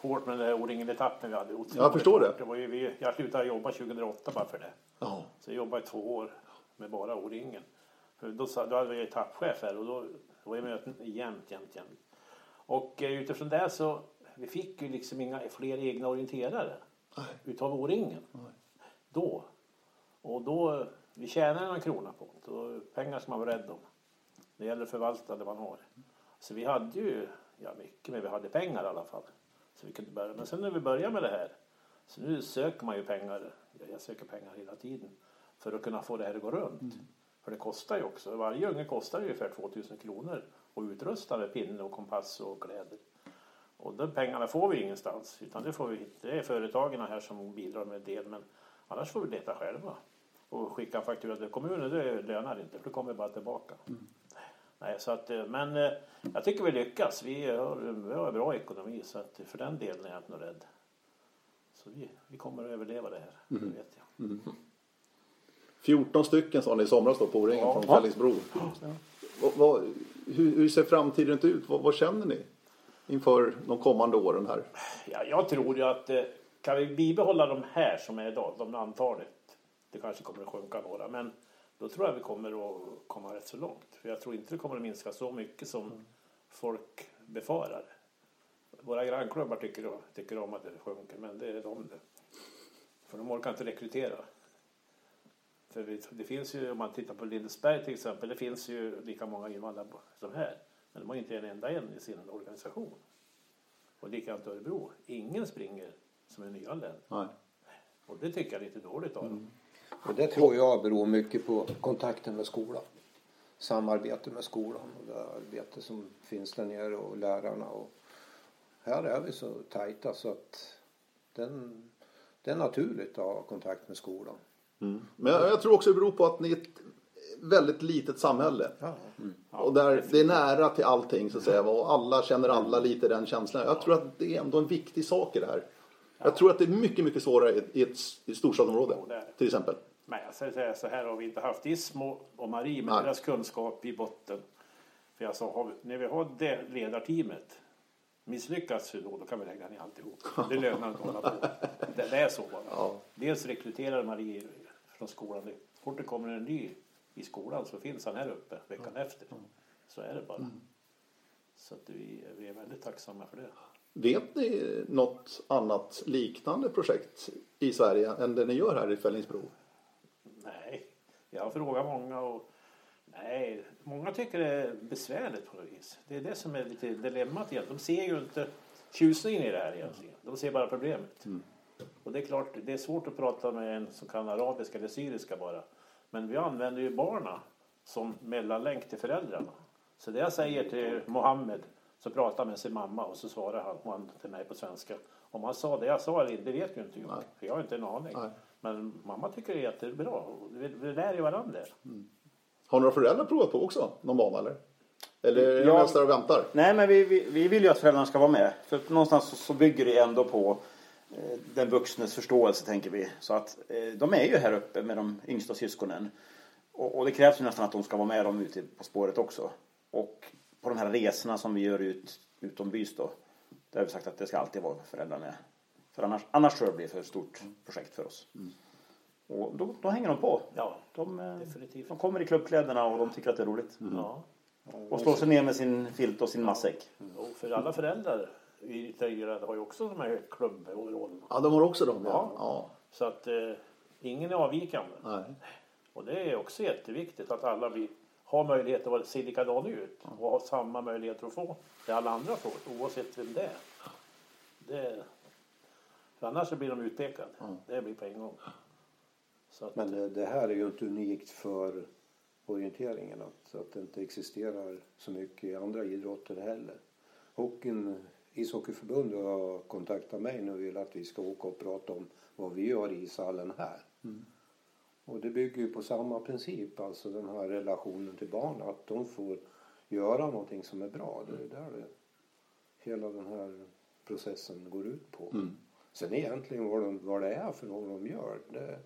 [SPEAKER 2] hårt med den där O-ringen-etappen vi hade.
[SPEAKER 1] Jag förstår det.
[SPEAKER 2] det var ju, vi, jag slutade jobba 2008 bara för det.
[SPEAKER 1] Ja.
[SPEAKER 2] Så jag jobbade i två år med bara O-ringen. Då, då hade vi etappchef här och då var ju möten jämt, jämt, jämt. Och eh, utifrån det så vi fick ju liksom inga fler egna orienterare utav O-ringen. Då. Och då, vi tjänade någon krona på det. Och pengar ska man vara rädd om. Det gäller att förvalta det man har. Så vi hade ju, ja mycket, men vi hade pengar i alla fall. Så vi kunde börja. Men sen när vi började med det här. Så nu söker man ju pengar. Ja, Jag söker pengar hela tiden. För att kunna få det här att gå runt. För det kostar ju också. Varje unge kostar ju ungefär 2000 kronor. Och utrusta med pinne och kompass och kläder. Och de pengarna får vi ingenstans. Utan det, får vi, det är företagen här som bidrar med del. Men annars får vi leta själva. Och skicka en faktura till kommunen, det lönar inte. För det kommer bara tillbaka. Nej, så att, eh, men eh, jag tycker vi lyckas. Vi har, vi har bra ekonomi. Så att för den delen är jag inte rädd. Så vi, vi kommer att överleva det här. Det vet jag.
[SPEAKER 1] 14 stycken sa ni i somras då på O-ringen
[SPEAKER 2] Ja.
[SPEAKER 1] från Fellingsbro. Vad, hur, hur ser framtiden ut? Vad, vad känner ni inför de kommande åren här?
[SPEAKER 2] Ja, jag tror ju att eh, kan vi bibehålla de här som är idag, de antalet. Det kanske kommer att sjunka några, men då tror jag vi kommer att komma rätt så långt. För jag tror inte det kommer att minska så mycket som folk befarar. Våra grannklubbar tycker, tycker om att det sjunker, men det är de det. För de orkar inte rekrytera. För det finns ju, om man tittar på Lindesberg till exempel, det finns ju lika många invandrare som här. Men de har inte en enda en i sin organisation. Och likadant Örebro. Ingen springer som är nyanländ.
[SPEAKER 1] Nej.
[SPEAKER 2] Och det tycker jag är lite dåligt av dem.
[SPEAKER 3] Och det tror jag beror mycket på kontakten med skolan. Samarbete med skolan och det arbete som finns där nere och lärarna. Och här är vi så tajta så att den, det är naturligt att ha kontakt med skolan.
[SPEAKER 1] Men jag, jag tror också det beror på att ni är ett väldigt litet samhälle.
[SPEAKER 3] Ja.
[SPEAKER 1] Och där det är nära till allting så att säga. Och alla känner alla lite den känslan. Jag tror att det är ändå en viktig sak i det här. Jag tror att det är mycket, mycket svårare i- ett, i ett storstadsområde.
[SPEAKER 2] Jo, det är det.
[SPEAKER 1] Till exempel.
[SPEAKER 2] Men jag säger säga så här har vi inte haft Ismo och Marie med
[SPEAKER 1] Nej.
[SPEAKER 2] deras kunskap i botten. För jag sa, har vi, när vi har det ledarteamet misslyckas vi då, då kan vi lägga ner alltihop. Det lönar inte att hålla på. Det, det är så bara.
[SPEAKER 1] Ja.
[SPEAKER 2] Dels rekryterar Marie från skolan. Fort det kommer en ny i skolan så finns han här uppe veckan efter. Så är det bara. Så att vi, vi är väldigt tacksamma för det.
[SPEAKER 1] Vet ni något annat liknande projekt i Sverige än det ni gör här i Fellingsbro?
[SPEAKER 2] Nej, jag har frågat många och nej, många tycker det är besvärligt på något vis. Det är det som är lite dilemmat egentligen. De ser ju inte tjusningen i det här egentligen. De ser bara problemet. Och det är klart, det är svårt att prata med en som kan arabiska eller syriska bara. Men vi använder ju barna som mellanlänk till föräldrarna. Så det jag säger till Mohammed så pratar han med sin mamma och så svarar han, han till mig på svenska. Om han sa det jag sa eller inte, det vet ju inte jag.
[SPEAKER 1] Nej.
[SPEAKER 2] För jag har inte en aning.
[SPEAKER 1] Nej.
[SPEAKER 2] Men mamma tycker det är jättebra. Vi, vi lär ju varandra.
[SPEAKER 1] Har några föräldrar provat på också någon bana eller? Eller är
[SPEAKER 4] Ja.
[SPEAKER 1] de mest där och väntar?
[SPEAKER 4] Nej, men vi, vi, vi vill ju att föräldrarna ska vara med. För någonstans så, så bygger det ändå på den vuxnes förståelse, tänker vi. Så att eh, de är ju här uppe med de yngsta syskonen. Och, och det krävs ju nästan att de ska vara med dem ute på spåret också. Och på de här resorna som vi gör ut utombys då. Där har vi sagt att det ska alltid vara föräldrar med. För annars, annars tror jag det blir för ett stort projekt för oss. Och då, då hänger de på.
[SPEAKER 2] Ja,
[SPEAKER 4] De, eh,
[SPEAKER 2] definitivt.
[SPEAKER 4] de kommer i klubbkläderna och de tycker att det är roligt.
[SPEAKER 2] Ja.
[SPEAKER 4] Och slår sig ner med sin filt och sin matsäck.
[SPEAKER 2] Och för alla föräldrar i Tejera har ju också de här klubboverallerna.
[SPEAKER 1] Ja, de har också dem.
[SPEAKER 2] Ja.
[SPEAKER 1] ja.
[SPEAKER 2] Så att eh, ingen är avvikande.
[SPEAKER 1] Nej.
[SPEAKER 2] Och det är också jätteviktigt att alla blir, har möjlighet att se likadana ut och ha samma möjligheter att få det alla andra får oavsett vem det är. Det, för annars så blir de utpekade. Det blir på en gång. Så att,
[SPEAKER 3] Men eh, det här är ju inte unikt för orienteringen. Att, att det inte existerar så mycket i andra idrotter heller. Hockeyn, ishockeyförbundet har kontaktat mig nu och vill att vi ska åka och prata om vad vi gör i ishallen här. Och det bygger ju på samma princip, alltså den här relationen till barn. Att de får göra någonting som är bra. Det är där det, hela den här processen går ut på. Sen egentligen vad, de, vad det är för något de gör. Det,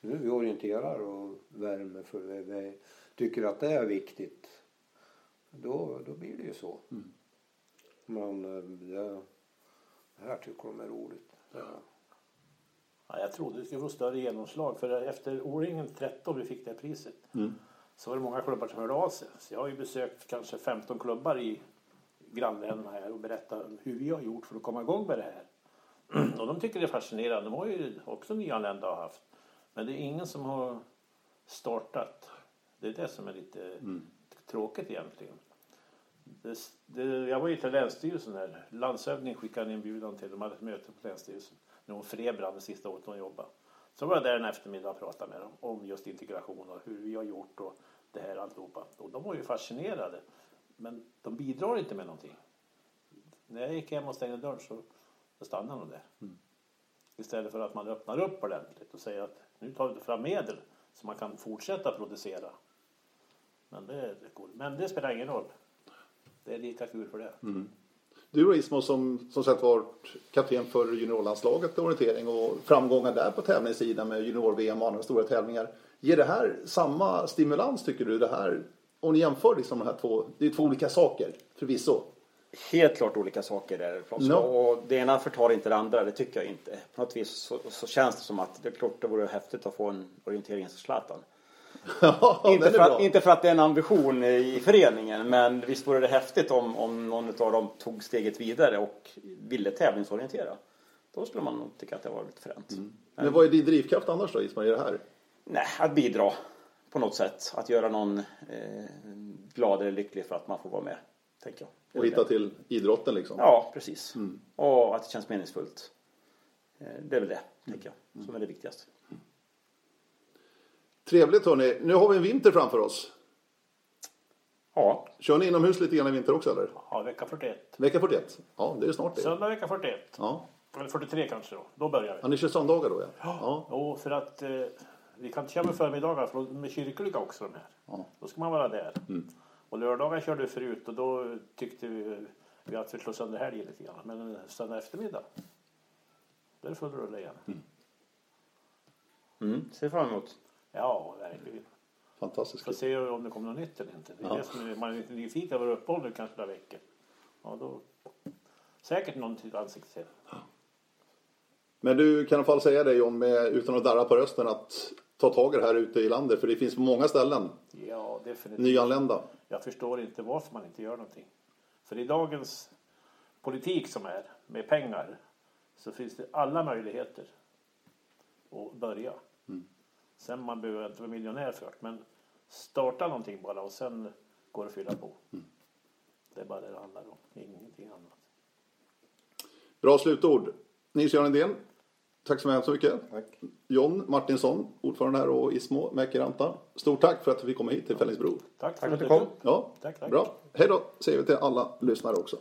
[SPEAKER 3] nu vi orienterar och värmer för vi, vi tycker att det är viktigt. Då, då blir det ju så. Men eh, det, det här tycker de är roligt. Det,
[SPEAKER 2] ja, jag trodde det skulle få större genomslag för efter O-ringen 13 vi fick det här priset så var det många klubbar som hörde av sig. Så jag har ju besökt kanske 15 klubbar i grannländerna här och berättat hur vi har gjort för att komma igång med det här. Och de tycker det är fascinerande. De har ju också nyanlända och haft. Men det är ingen som har startat. Det är det som är lite tråkigt egentligen. Det, det, jag var ju till Länsstyrelsen här. Landshövdingen skickade en inbjudan till. De hade ett möte på Länsstyrelsen. När hon Frebran, det sista året hon jobbade. Så var jag där en eftermiddag och pratade med dem om just integration och hur vi har gjort och det här alltihopa. Och de var ju fascinerade. Men de bidrar inte med någonting. När jag gick hem och stängde dörren så, så stannade de där. Istället för att man öppnar upp ordentligt och säger att nu tar vi fram medel så man kan fortsätta producera. Men det, det, går. Men det spelar ingen roll. Det är lika kul för det.
[SPEAKER 1] Du då Ismo som som sagt varit kapten för juniorlandslaget i orientering och framgångar där på tävlingssidan med junior-VM och andra stora tävlingar. Ger det här samma stimulans tycker du? Det här, om ni jämför liksom de här två, det är två olika saker förvisso.
[SPEAKER 4] Helt klart olika saker där.
[SPEAKER 1] Ja.
[SPEAKER 4] Och det ena förtar inte det andra, det tycker jag inte. På något vis så, så känns det som att det är klart det vore häftigt att få en orienterings Zlatan.
[SPEAKER 1] Ja,
[SPEAKER 4] inte, för att, inte för att det är en ambition i föreningen, men visst vore det häftigt om, om någon av dem tog steget vidare och ville tävlingsorientera. Då skulle man nog tycka att det var lite fränt.
[SPEAKER 1] Men vad är din drivkraft annars då Ismail i det här?
[SPEAKER 4] Nej, att bidra på något sätt. Att göra någon eh, glad eller lycklig för att man får vara med, tänker jag.
[SPEAKER 1] Och hitta till idrotten liksom?
[SPEAKER 4] Ja, precis. Och att det känns meningsfullt. Eh, Det är väl det, tänker jag, som är det viktigaste.
[SPEAKER 1] Trevligt hörni. Nu har vi en vinter framför oss.
[SPEAKER 4] Ja,
[SPEAKER 1] Kör ni inomhus lite grann i vinter också eller?
[SPEAKER 2] Ja, vecka 41.
[SPEAKER 1] Vecka 41? Ja, det är snart det.
[SPEAKER 2] Söndag vecka 41.
[SPEAKER 1] Ja.
[SPEAKER 2] Eller 43 kanske då. Då börjar vi.
[SPEAKER 1] ja, ni kör söndagar då ja? Ja.
[SPEAKER 2] Jo, för att eh, vi kan inte köra med förmiddagar för de är kyrkliga också de här.
[SPEAKER 1] Ja.
[SPEAKER 2] Då ska man vara där. Och lördagar körde vi förut och då tyckte vi, vi att vi slog sönder helgen lite grann. Men söndag eftermiddag, då är det full rulle igen.
[SPEAKER 4] mm, ser fram emot.
[SPEAKER 2] Ja, verkligen.
[SPEAKER 1] Fantastiskt
[SPEAKER 2] Får se om det kommer något nytt eller inte. Det är det som är, man är lite nyfiken. Var uppehåll nu kanske några veckor. Ja, då säkert någon till ansikte till.
[SPEAKER 1] Men du kan i alla fall säga det John, med, utan att darra på rösten, att ta tag i det här ute i landet. För det finns på många ställen
[SPEAKER 2] Ja, definitivt.
[SPEAKER 1] nyanlända.
[SPEAKER 2] Jag förstår inte varför man inte gör någonting. För i dagens politik som är med pengar så finns det alla möjligheter att börja. Sen man behöver inte vara miljonär först men starta någonting bara och sen går det att fylla på. Det är bara det det handlar om, ingenting annat.
[SPEAKER 1] Bra slutord. Nils-Göran Lindén, tack så hemskt mycket.
[SPEAKER 3] tack.
[SPEAKER 1] John Martinsson, ordförande här och Ismo Mäkiranta. Stort tack för att vi fick komma hit till Fällingsbro.
[SPEAKER 2] Tack,
[SPEAKER 4] för att du
[SPEAKER 2] kom.
[SPEAKER 1] Ja,
[SPEAKER 2] Tack, tack.
[SPEAKER 1] bra. Hej då, säger vi till alla lyssnare också.